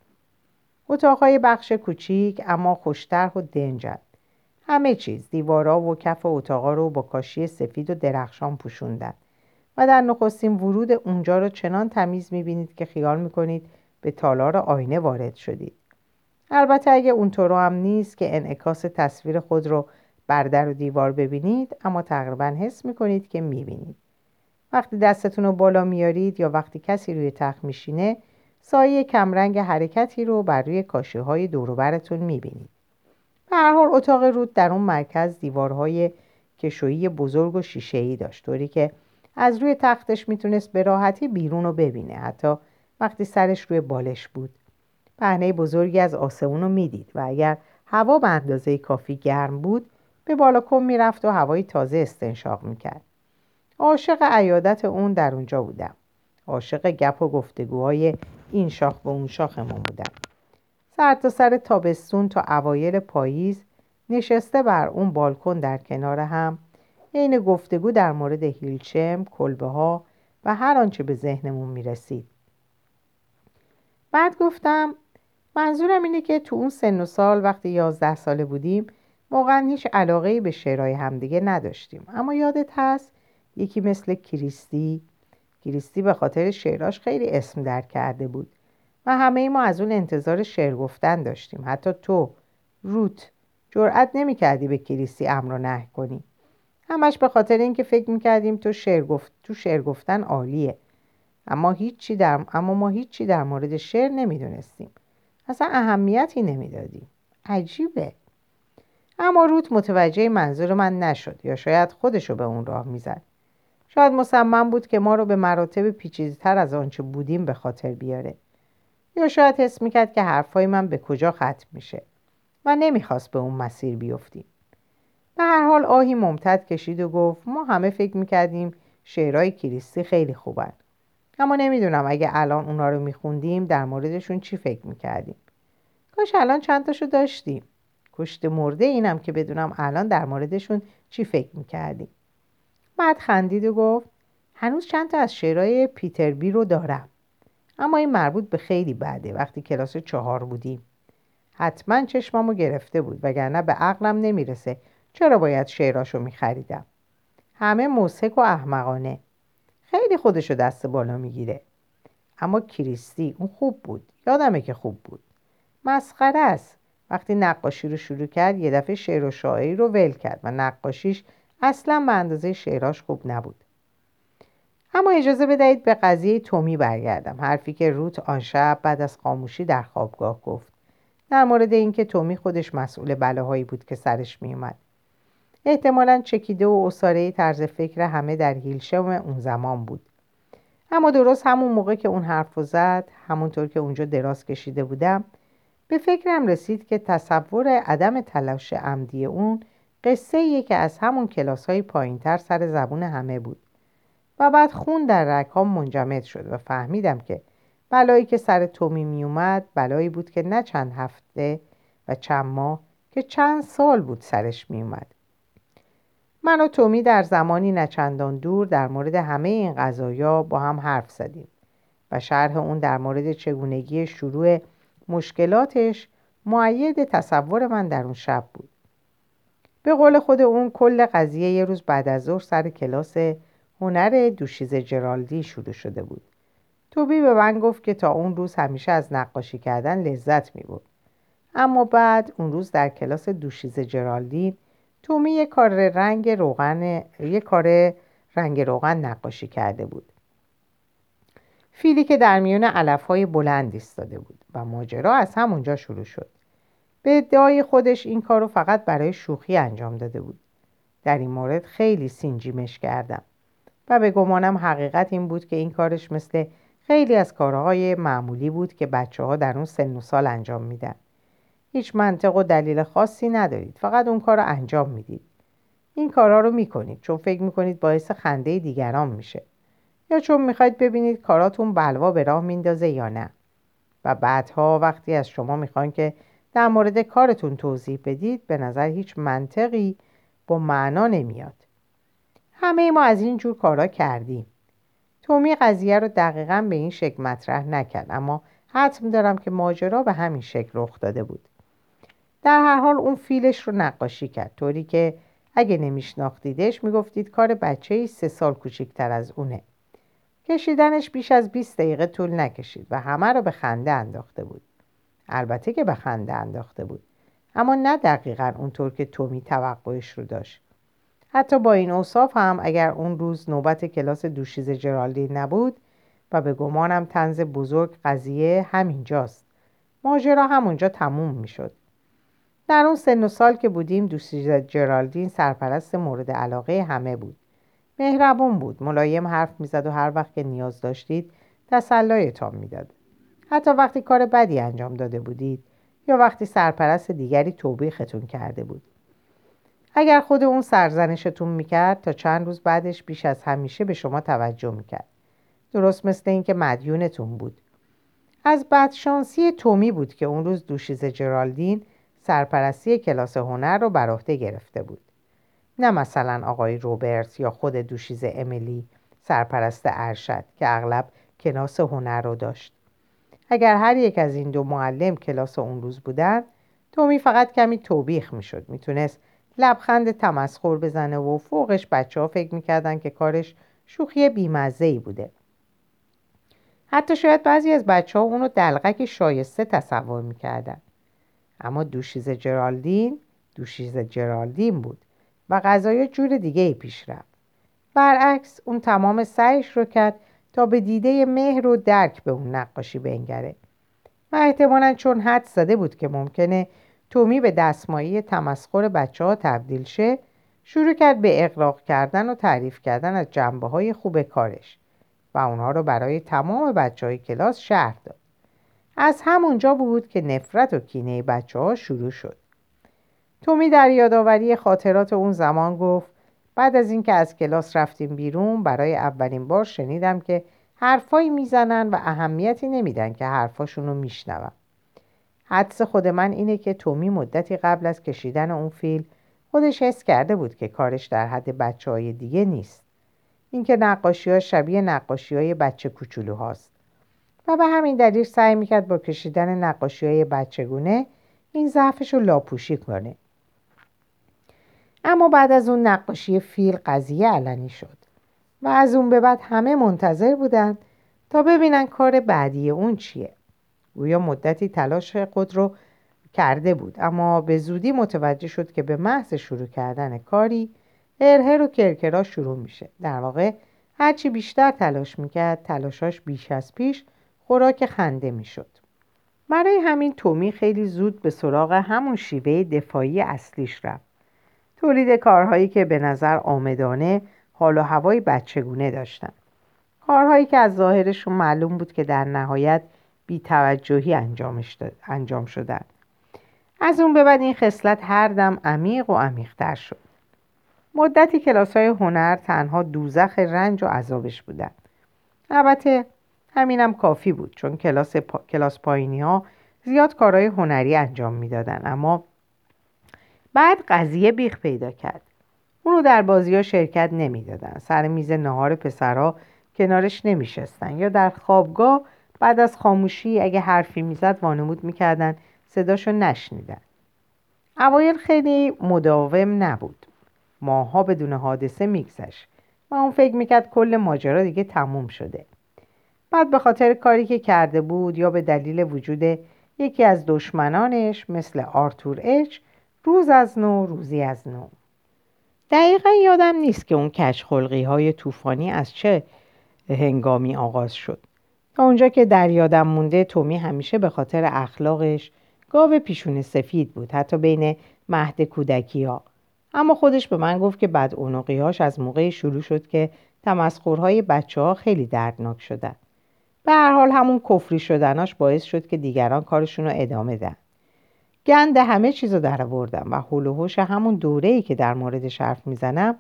اتاقهای بخش کوچیک اما خوشتر و دنجن. همه چیز دیوارا و کف اتاقا رو با کاشی سفید و درخشان پوشوندن و در نخستین ورود اونجا رو چنان تمیز می‌بینید که خیال می‌کنید به تالار آینه وارد شدید. البته اگه اونطور هم نیست که انعکاس تصویر خود رو بر در و دیوار ببینید اما تقریبا حس می‌کنید که می‌بینید. وقتی دستتون رو بالا میارید یا وقتی کسی روی تخت میشینه سایه کمرنگ حرکتی رو بر روی کاشی های دوروبرتون می‌بینید. به هر اتاق رود در اون مرکز دیوارهای کشویی بزرگ و شیشه‌ای داشت طوری که از روی تختش می‌تونست به راحتی بیرون رو ببینه حتی وقتی سرش روی بالش بود. پهنه بزرگی از آسمون رو می‌دید و اگر هوا به اندازه کافی گرم بود به بالاکن می‌رفت و هوای تازه استنشاق می‌کرد. عاشق عیادت اون در اونجا بودم. عاشق گپ و گفتگوهای این شاخ به اون شاخمون بودم. سر تا سر تابستون تا اوایل پاییز نشسته بر اون بالکن در کنار هم عین گفتگو در مورد هیلچم، کلبه ها و هر آنچه به ذهنمون می‌رسید. بعد گفتم منظورم اینه که تو اون سن و سال وقتی یازده ساله بودیم واقعا هیچ علاقه به شعرهای همدیگه نداشتیم. اما یادت هست یکی مثل کریستی کریستی به خاطر شعراش خیلی اسم در کرده بود. و همه ما از اون انتظار شعر گفتن داشتیم. حتی تو روت جرأت نمی کردی به کریستی امر نه کنی. همش به خاطر اینکه فکر می‌کردیم تو شعر گفت تو شعر گفتن عالیه. اما هیچی در اما ما هیچی در مورد شعر نمی‌دونستیم. اصلا اهمیتی نمی‌دادیم عجیبه. اما روت متوجه منظور من نشد یا شاید خودشو به اون راه می‌زد. شاید مصمم بود که ما رو به مراتب پیچیده‌تر از آنچه بودیم به خاطر بیاره. یا شاید حس می‌کرد که حرفای من به کجا ختم میشه و نمی‌خواست به اون مسیر بیفتیم. به هر حال آهی ممتد کشید و گفت ما همه فکر می‌کردیم شعرهای کریستی خیلی خوبن. اما نمی‌دونم اگه الان اونا رو میخوندیم در موردشون چی فکر می‌کردیم. کاش الان چند تاشو داشتیم. کشت مرده اینم که بدونم الان در موردشون چی فکر می‌کردیم. بعد خندید و گفت هنوز چند تا از شعرهای پیتر بی رو دارم. اما این مربوط به خیلی بعده وقتی کلاس چهار بودیم. حتما چشمامو گرفته بود وگرنه به عقلم نمی‌رسه چرا باید شعراشو میخریدم. همه موسک و احمقانه. خیلی خودشو دست بالا می‌گیره. اما کریستی اون خوب بود. یادمه که خوب بود. مسخره است. وقتی نقاشی رو شروع کرد یه دفعه شعر و شاعری رو ول کرد و نقاشیش اصلا به اندازه شعراش خوب نبود. اما اجازه بدهید به قضیه تومی برگردم. حرفی که روت آن شب بعد از خاموشی در خوابگاه گفت. در مورد اینکه تومی خودش مسئول بلاهایی بود که سرش میومد احتمالا چکیده و اصاره طرز فکر همه در هیلشم اون زمان بود اما درست همون موقع که اون حرف زد همونطور که اونجا دراز کشیده بودم به فکرم رسید که تصور عدم تلاش عمدی اون قصه که از همون کلاس های پایین تر سر زبون همه بود و بعد خون در رکام منجمد شد و فهمیدم که بلایی که سر تومی می اومد بلایی بود که نه چند هفته و چند ماه که چند سال بود سرش می اومد. من و تومی در زمانی نچندان دور در مورد همه این قضایا با هم حرف زدیم و شرح اون در مورد چگونگی شروع مشکلاتش معید تصور من در اون شب بود به قول خود اون کل قضیه یه روز بعد از ظهر سر کلاس هنر دوشیز جرالدی شروع شده بود توبی به من گفت که تا اون روز همیشه از نقاشی کردن لذت می بود. اما بعد اون روز در کلاس دوشیز جرالدی تومی یه کار رنگ روغن یه کار رنگ روغن نقاشی کرده بود. فیلی که در میون علف های بلند ایستاده بود و ماجرا از همونجا شروع شد. به ادعای خودش این کار رو فقط برای شوخی انجام داده بود. در این مورد خیلی سینجیمش کردم و به گمانم حقیقت این بود که این کارش مثل خیلی از کارهای معمولی بود که بچه ها در اون سن و سال انجام میدن. هیچ منطق و دلیل خاصی ندارید. فقط اون کار رو انجام می‌دید. این کارها رو می‌کنید چون فکر می‌کنید باعث خنده دیگران میشه. یا چون می‌خواید ببینید کاراتون بلوا به راه میندازه یا نه. و بعدها وقتی از شما می‌خوان که در مورد کارتون توضیح بدید به نظر هیچ منطقی با معنا نمیاد. همه ما از این جور کارا کردیم. تومی قضیه رو دقیقا به این شکل مطرح نکرد اما حتم دارم که ماجرا به همین شکل رخ داده بود. در هر حال اون فیلش رو نقاشی کرد. طوری که اگه نمیشناختیدش می‌گفتید کار بچه ای سه سال کوچیکتر از اونه. کشیدنش بیش از 20 دقیقه طول نکشید و همه رو به خنده انداخته بود. البته که به خنده انداخته بود. اما نه دقیقا اونطور که تومی توقعش رو داشت. حتی با این اوصاف هم اگر اون روز نوبت کلاس دوشیز جرالدین نبود و به گمانم تنز بزرگ قضیه همینجاست. ماجرا همونجا تموم می‌شد. در اون سن و سال که بودیم دوشیز جرالدین سرپرست مورد علاقه همه بود. مهربون بود. ملایم حرف می‌زد و هر وقت که نیاز داشتید تسلایتان می‌داد. حتی وقتی کار بدی انجام داده بودید یا وقتی سرپرست دیگری توبیختون کرده بود. اگر خود اون سرزنشتون می‌کرد تا چند روز بعدش بیش از همیشه به شما توجه می‌کرد. درست مثل اینکه مدیونتون بود. از بدشانسی تومی بود که اون روز دوشیز جرالدین سرپرستی کلاس هنر رو بر عهده گرفته بود. نه مثلا آقای روبرت یا خود دوشیز امیلی سرپرست ارشد که اغلب کلاس هنر رو داشت. اگر هر یک از این دو معلم کلاس اون روز بودن تومی فقط کمی توبیخ می‌شد. می‌تونست لبخند تمسخر بزنه و فوقش بچه ها فکر می‌کردن که کارش شوخی بیمزه ای بوده. حتی شاید بعضی از بچه ها اونو دلغک شایسته تصور می‌کردن. اما دوشیز جرالدین دوشیز جرالدین بود و غذای جور دیگه ای پیش رفت. برعکس اون تمام سعیش رو کرد تا به دیده مهر و درک به اون نقاشی بنگره. و احتمالا چون حد زده بود که ممکنه تومی به دستمایی تمسخر بچه ها تبدیل شه شروع کرد به اقراق کردن و تعریف کردن از جنبه های خوب کارش و اونها رو برای تمام بچه های کلاس شهر داد. از همونجا بود که نفرت و کینه بچه ها شروع شد. تومی در یادآوری خاطرات اون زمان گفت بعد از اینکه از کلاس رفتیم بیرون برای اولین بار شنیدم که حرفایی می‌زنن و اهمیتی نمیدن که حرفاشون رو میشنوم. حدس خود من اینه که تومی مدتی قبل از کشیدن اون فیل خودش حس کرده بود که کارش در حد بچه های دیگه نیست. اینکه نقاشی ها شبیه نقاشی های بچه کوچولو هاست. و به همین دلیل سعی می‌کرد با کشیدن نقاشی های بچگونه این ضعفش رو لاپوشی کنه. اما بعد از اون نقاشی فیل قضیه علنی شد و از اون به بعد همه منتظر بودند تا ببینن کار بعدی اون چیه. گویا مدتی تلاش خود رو کرده بود اما به زودی متوجه شد که به محض شروع کردن کاری هرهر و کرکرا شروع میشه. در واقع هرچی بیشتر تلاش می‌کرد تلاشاش بیش از پیش خوراک خنده می‌شد. برای همین تومی خیلی زود به سراغ همون شیوه دفاعی اصلیش رفت. تولید کارهایی که به نظر آمدانه حال و هوای بچگونه داشتن. کارهایی که از ظاهرشون معلوم بود که در نهایت بیتوجهی انجام شدن. از اون به بعد این خصلت هر دم عمیق و عمیقتر شد. مدتی کلاس های هنر تنها دوزخ رنج و عذابش بودن. البته همینم کافی بود چون کلاس, پا... کلاس پایینی ها زیاد کارهای هنری انجام می‌دادن. اما بعد قضیه بیخ پیدا کرد. اونو در بازی ها شرکت نمی‌دادن. سر میز نهار پسرها کنارش نمیشستن. یا در خوابگاه بعد از خاموشی اگه حرفی می‌زد وانمود می‌کردن صداشو نشنیدن. اوایل خیلی مداوم نبود. ماها بدون حادثه میگذشت. و اون فکر می‌کرد کل ماجرا دیگه تموم شده. بعد به خاطر کاری که کرده بود یا به دلیل وجود یکی از دشمنانش مثل آرتور اچ روز از نو روزی از نو. دقیقا یادم نیست که اون کشخلقی های طوفانی از چه هنگامی آغاز شد. تا اونجا که در یادم مونده تومی همیشه به خاطر اخلاقش گاو پیشون سفید بود حتی بین مهد کودکی ها. اما خودش به من گفت که بد هاش از موقع شروع شد که تمسخرهای بچه ها خیلی دردناک شدن. به هر حال همون کفری شدناش باعث شد که دیگران کارشون رو ادامه دن. گند همه چیز رو در آوردم و حول و همون دوره ای که در موردش حرف می‌زنم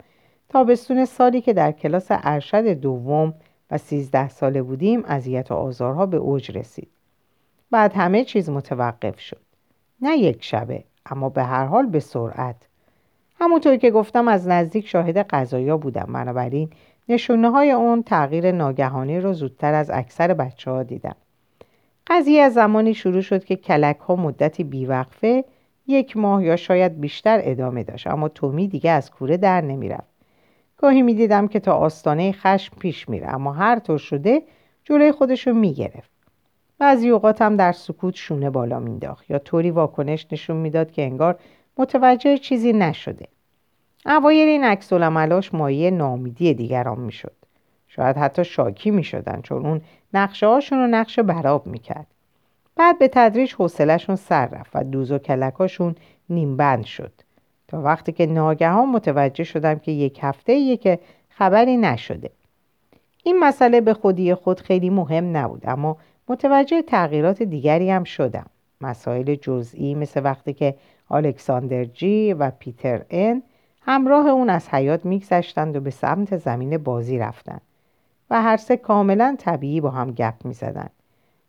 تابستون سالی که در کلاس ارشد دوم و سیزده ساله بودیم اذیت و آزارها به اوج رسید. بعد همه چیز متوقف شد. نه یک شبه اما به هر حال به سرعت. همونطور که گفتم از نزدیک شاهد قضایا بودم. بنابراین نشونه های اون تغییر ناگهانی رو زودتر از اکثر بچه ها دیدم قضیه از زمانی شروع شد که کلک ها مدتی بیوقفه یک ماه یا شاید بیشتر ادامه داشت اما تومی دیگه از کوره در نمی‌رفت. گاهی می‌دیدم که تا آستانه خشم پیش میره اما هر طور شده جلوی خودش رو می‌گرفت. بعضی اوقات هم در سکوت شونه بالا مینداخت یا طوری واکنش نشون می‌داد که انگار متوجه چیزی نشده. اوایل این عکس العملاش مایه نامیدی دیگران می‌شد. شاید حتی شاکی می‌شدن چون اون نقشه هاشون رو نقشه براب می‌کرد. بعد به تدریج حوصلهشون سر رفت و دوز و کلکاشون نیمبند شد. تا وقتی که ناگهان متوجه شدم که یک هفته یه که خبری نشده. این مسئله به خودی خود خیلی مهم نبود اما متوجه تغییرات دیگری هم شدم. مسائل جزئی مثل وقتی که الکساندر جی و پیتر ان همراه اون از حیات میگذشتند و به سمت زمین بازی رفتند و هر سه کاملا طبیعی با هم گپ می‌زدند.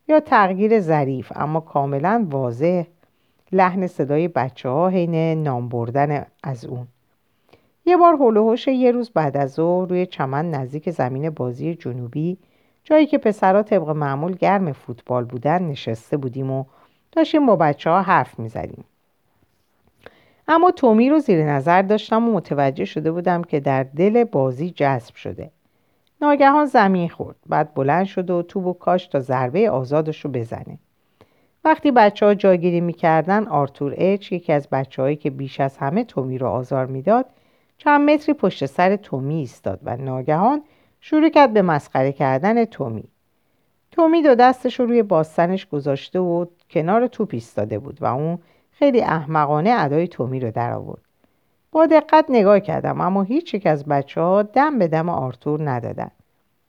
یا تغییر ظریف اما کاملا واضح. لحن صدای بچه ها حین نام بردن از اون. یه بار هلوهوش یه روز بعد از ظهر روی چمن نزدیک زمین بازی جنوبی جایی که پسرها طبق معمول گرم فوتبال بودن نشسته بودیم و داشتیم با بچه ها حرف می‌زدیم. اما تومی رو زیر نظر داشتم و متوجه شده بودم که در دل بازی جذب شده. ناگهان زمین خورد. بعد بلند شد و توب و کاش تا ضربه آزادش رو بزنه. وقتی بچه ها جاگیری می‌کردن آرتور اچ یکی از بچه هایی که بیش از همه تومی رو آزار می‌داد چند متری پشت سر تومی ایستاد و ناگهان شروع کرد به مسخره کردن تومی. تومی دو دستش رو روی باستنش گذاشته و کنار توپ ایستاده بود و اون خیلی احمقانه ادای تومی رو در آورد با دقت نگاه کردم اما هیچ یک از بچه ها دم به دم آرتور ندادن.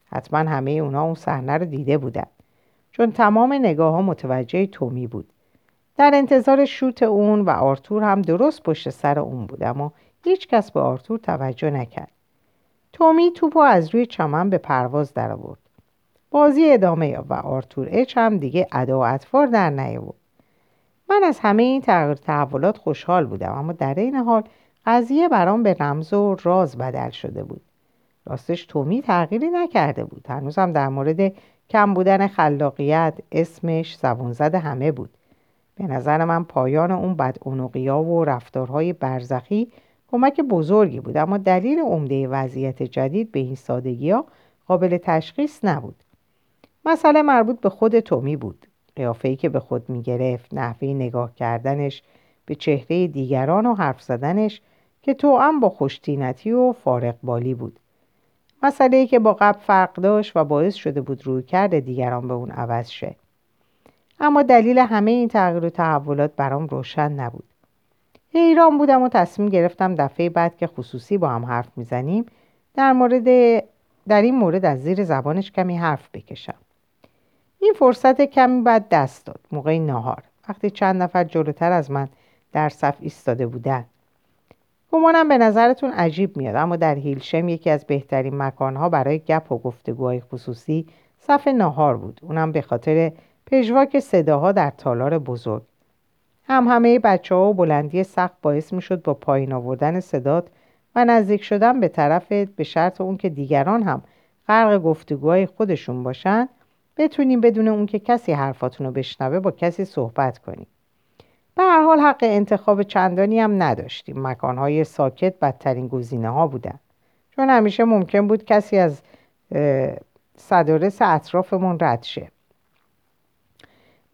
حتما همه اونا اون صحنه رو دیده بودن. چون تمام نگاه ها متوجه تومی بود. در انتظار شوت اون و آرتور هم درست پشت سر اون بود اما هیچ کس به آرتور توجه نکرد. تومی توپ از روی چمن به پرواز در آورد بازی ادامه و آرتور H هم دیگه ادا و اطفار در نیاورد. من از همه این تغییر تحولات خوشحال بودم اما در این حال قضیه برام به رمز و راز بدل شده بود. راستش تومی تغییری نکرده بود. هنوزم در مورد کم بودن خلاقیت اسمش زبون زده همه بود. به نظر من پایان اون بد و رفتارهای برزخی کمک بزرگی بود اما دلیل عمده وضعیت جدید به این سادگی ها قابل تشخیص نبود. مسئله مربوط به خود تومی بود. قیافه‌ای که به خود می‌گرفت نحوه نگاه کردنش به چهره دیگران و حرف زدنش که هم با خوشتینتی و فارق بالی بود. مسئله ای که با قبل فرق داشت و باعث شده بود روی کرده دیگران به اون عوض شه. اما دلیل همه این تغییر و تحولات برام روشن نبود. حیران بودم و تصمیم گرفتم دفعه بعد که خصوصی با هم حرف می‌زنیم در مورد در این مورد از زیر زبانش کمی حرف بکشم. این فرصت کمی بعد دست داد موقع ناهار وقتی چند نفر جلوتر از من در صف ایستاده بودن. گمانم به نظرتون عجیب میاد اما در هیلشم یکی از بهترین مکانها برای گپ و گفتگوهای خصوصی صف ناهار بود. اونم به خاطر پژواک صداها در تالار بزرگ. هم همه بچه ها و بلندی سخت باعث می شد با پایین آوردن صدات و نزدیک شدن به طرف به شرط اون که دیگران هم غرق گفتگوهای خودشون باشن بتونیم بدون اون که کسی حرفاتون رو بشنوه با کسی صحبت کنیم. به هر حال حق انتخاب چندانی هم نداشتیم. مکانهای ساکت بدترین گزینه ها بودن. چون همیشه ممکن بود کسی از صدارس اطرافمون رد شه.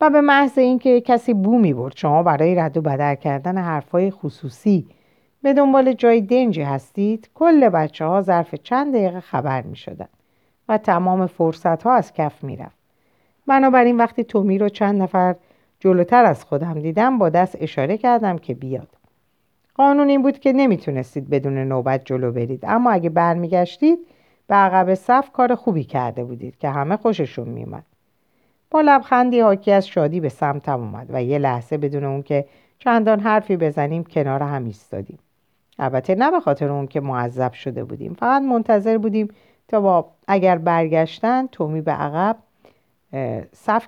و به محض اینکه کسی بو می برد شما برای رد و بدر کردن حرفهای خصوصی به دنبال جای دنجی هستید کل بچه ها ظرف چند دقیقه خبر می شدن و تمام فرصت ها از کف می رفت بنابراین وقتی تومی رو چند نفر جلوتر از خودم دیدم با دست اشاره کردم که بیاد. قانون این بود که نمی‌تونستید بدون نوبت جلو برید. اما اگه برمیگشتید به عقب صف کار خوبی کرده بودید که همه خوششون میومد با لبخندی حاکی از شادی به سمتم اومد و یه لحظه بدون اون که چندان حرفی بزنیم کنار هم ایستادیم. البته نه به خاطر اون که معذب شده بودیم فقط منتظر بودیم تا با اگر برگشتن تومی به عقب صف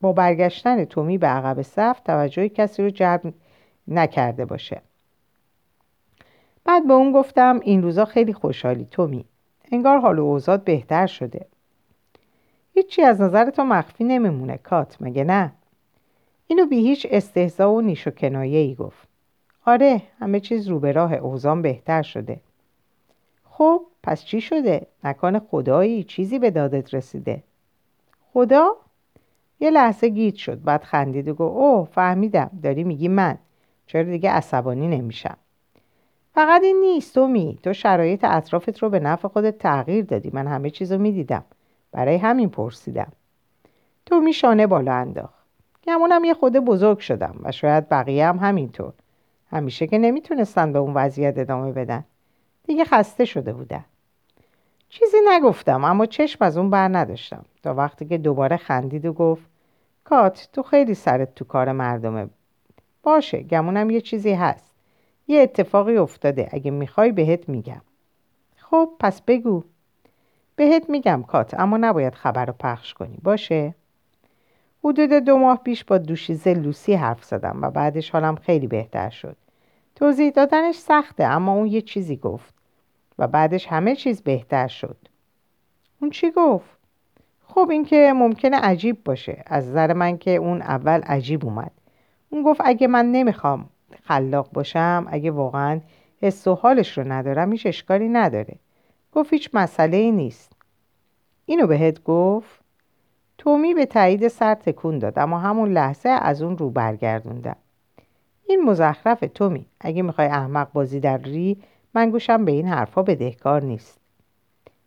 با برگشتن تومی به عقب صف توجه کسی رو جلب نکرده باشه. بعد به اون گفتم این روزا خیلی خوشحالی تومی. انگار حال و اوزاد بهتر شده. هیچی از نظر تو مخفی نمیمونه کات. مگه نه؟ اینو بی هیچ استهزا و نیش و کنایه ای گفت. آره همه چیز رو به راه اوزان بهتر شده. خب پس چی شده؟ نکنه خدایی چیزی به دادت رسیده. خدا؟ یه لحظه گیت شد بعد خندید و گفت اوه فهمیدم. داری میگی من. چرا دیگه عصبانی نمیشم؟ فقط این نیست تومی تو شرایط اطرافت رو به نفع خودت تغییر دادی. من همه چیز رو می‌دیدم. برای همین پرسیدم. تومی شانه بالا انداخت. گمونم یه خود بزرگ شدم و شاید بقیه هم همینطور. همیشه که نمی‌تونستن به اون وضعیت ادامه بدن. دیگه خسته شده بودن. چیزی نگفتم اما چشم از اون بر نداشتم. تا وقتی که دوباره خندید و گفت کات تو خیلی سرت تو کار مردمه. باشه گمونم یه چیزی هست. یه اتفاقی افتاده اگه می‌خوای بهت میگم. خب پس بگو. بهت میگم کات اما نباید خبر رو پخش کنی. باشه؟ حدود دو ماه پیش با دوشیزه لوسی حرف زدم و بعدش حالم خیلی بهتر شد. توضیح دادنش سخته اما اون یه چیزی گفت و بعدش همه چیز بهتر شد. اون چی گفت؟ خب اینکه ممکنه عجیب باشه. از نظر من که اون اول عجیب اومد. اون گفت اگه من نمی‌خوام خلاق باشم اگه واقعا حس و حالش رو ندارم هیچ اشکالی نداره. گفت هیچ مسئله ای نیست. اینو بهت گفت؟ تومی به تایید سر تکون داد اما همون لحظه از اون رو برگردوندم. این مزخرف تومی. اگه می‌خوای احمق بازی در ری من گوشم به این حرفها بدهکار نیست.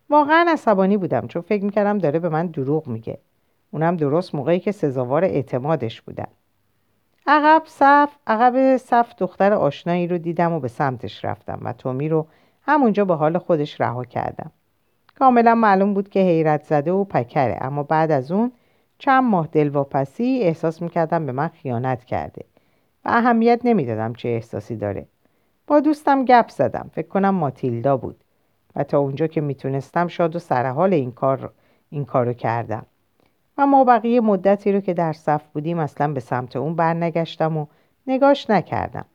واقعا عصبانی بودم چون فکر می‌کردم داره به من دروغ میگه. اونم درست موقعی که سزاوار اعتمادش بودم عقب صف عقب صف دختر آشنایی رو دیدم و به سمتش رفتم و تومی رو همونجا به حال خودش رها کردم. کاملا معلوم بود که حیرت زده و پکره اما بعد از اون چند ماه دلواپسی احساس می‌کردم به من خیانت کرده و اهمیت نمی‌دادم چه احساسی داره. با دوستم گپ زدم فکر کنم ماتیلدا بود. و تا اونجا که می‌تونستم شاد و سرحال این کار این کارو کردم. و ما بقیه مدتی رو که در صف بودیم اصلا به سمت اون برنگشتم و نگاش نکردم.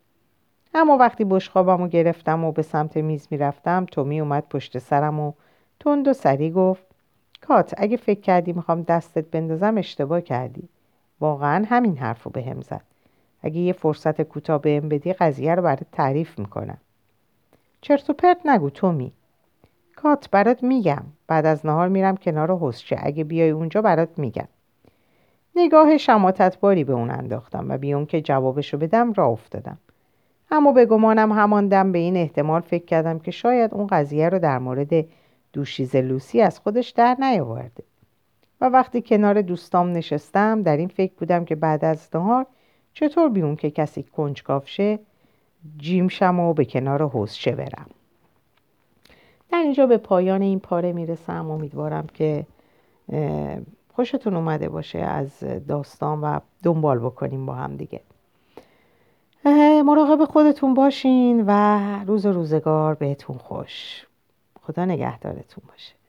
اما وقتی بشخابم رو گرفتم و به سمت میز می‌رفتم تومی اومد پشت سرم و تند و سری گفت کات اگه فکر کردی می‌خوام دستت بندازم اشتباه کردی. واقعا همین حرف رو به هم زد. اگه یه فرصت کوتاه بهم بدی قضیه رو برات تعریف می‌کنم. چرت و پرت نگو تومی. کات برات میگم. بعد از نهار میرم کنار حسچه اگه بیای اونجا برات میگم. نگاه شماتتباری به اون انداختم و بیون که جوابشو بدم را افتادم. اما به گمانم همان دم به این احتمال فکر کردم که شاید اون قضیه رو در مورد دوشیز لوسی از خودش در نیاورده. و وقتی کنار دوستام نشستم در این فکر بودم که بعد از نهار چطور بیون که کسی کنجکاو شه جیمشم و به کنار حوزچه برم. در اینجا به پایان این پاره می‌رسم. امیدوارم که خوشتون اومده باشه از داستان و دنبال بکنیم با هم دیگه. مراقب خودتون باشین و روز روزگار بهتون خوش. خدا نگهدارتون باشه.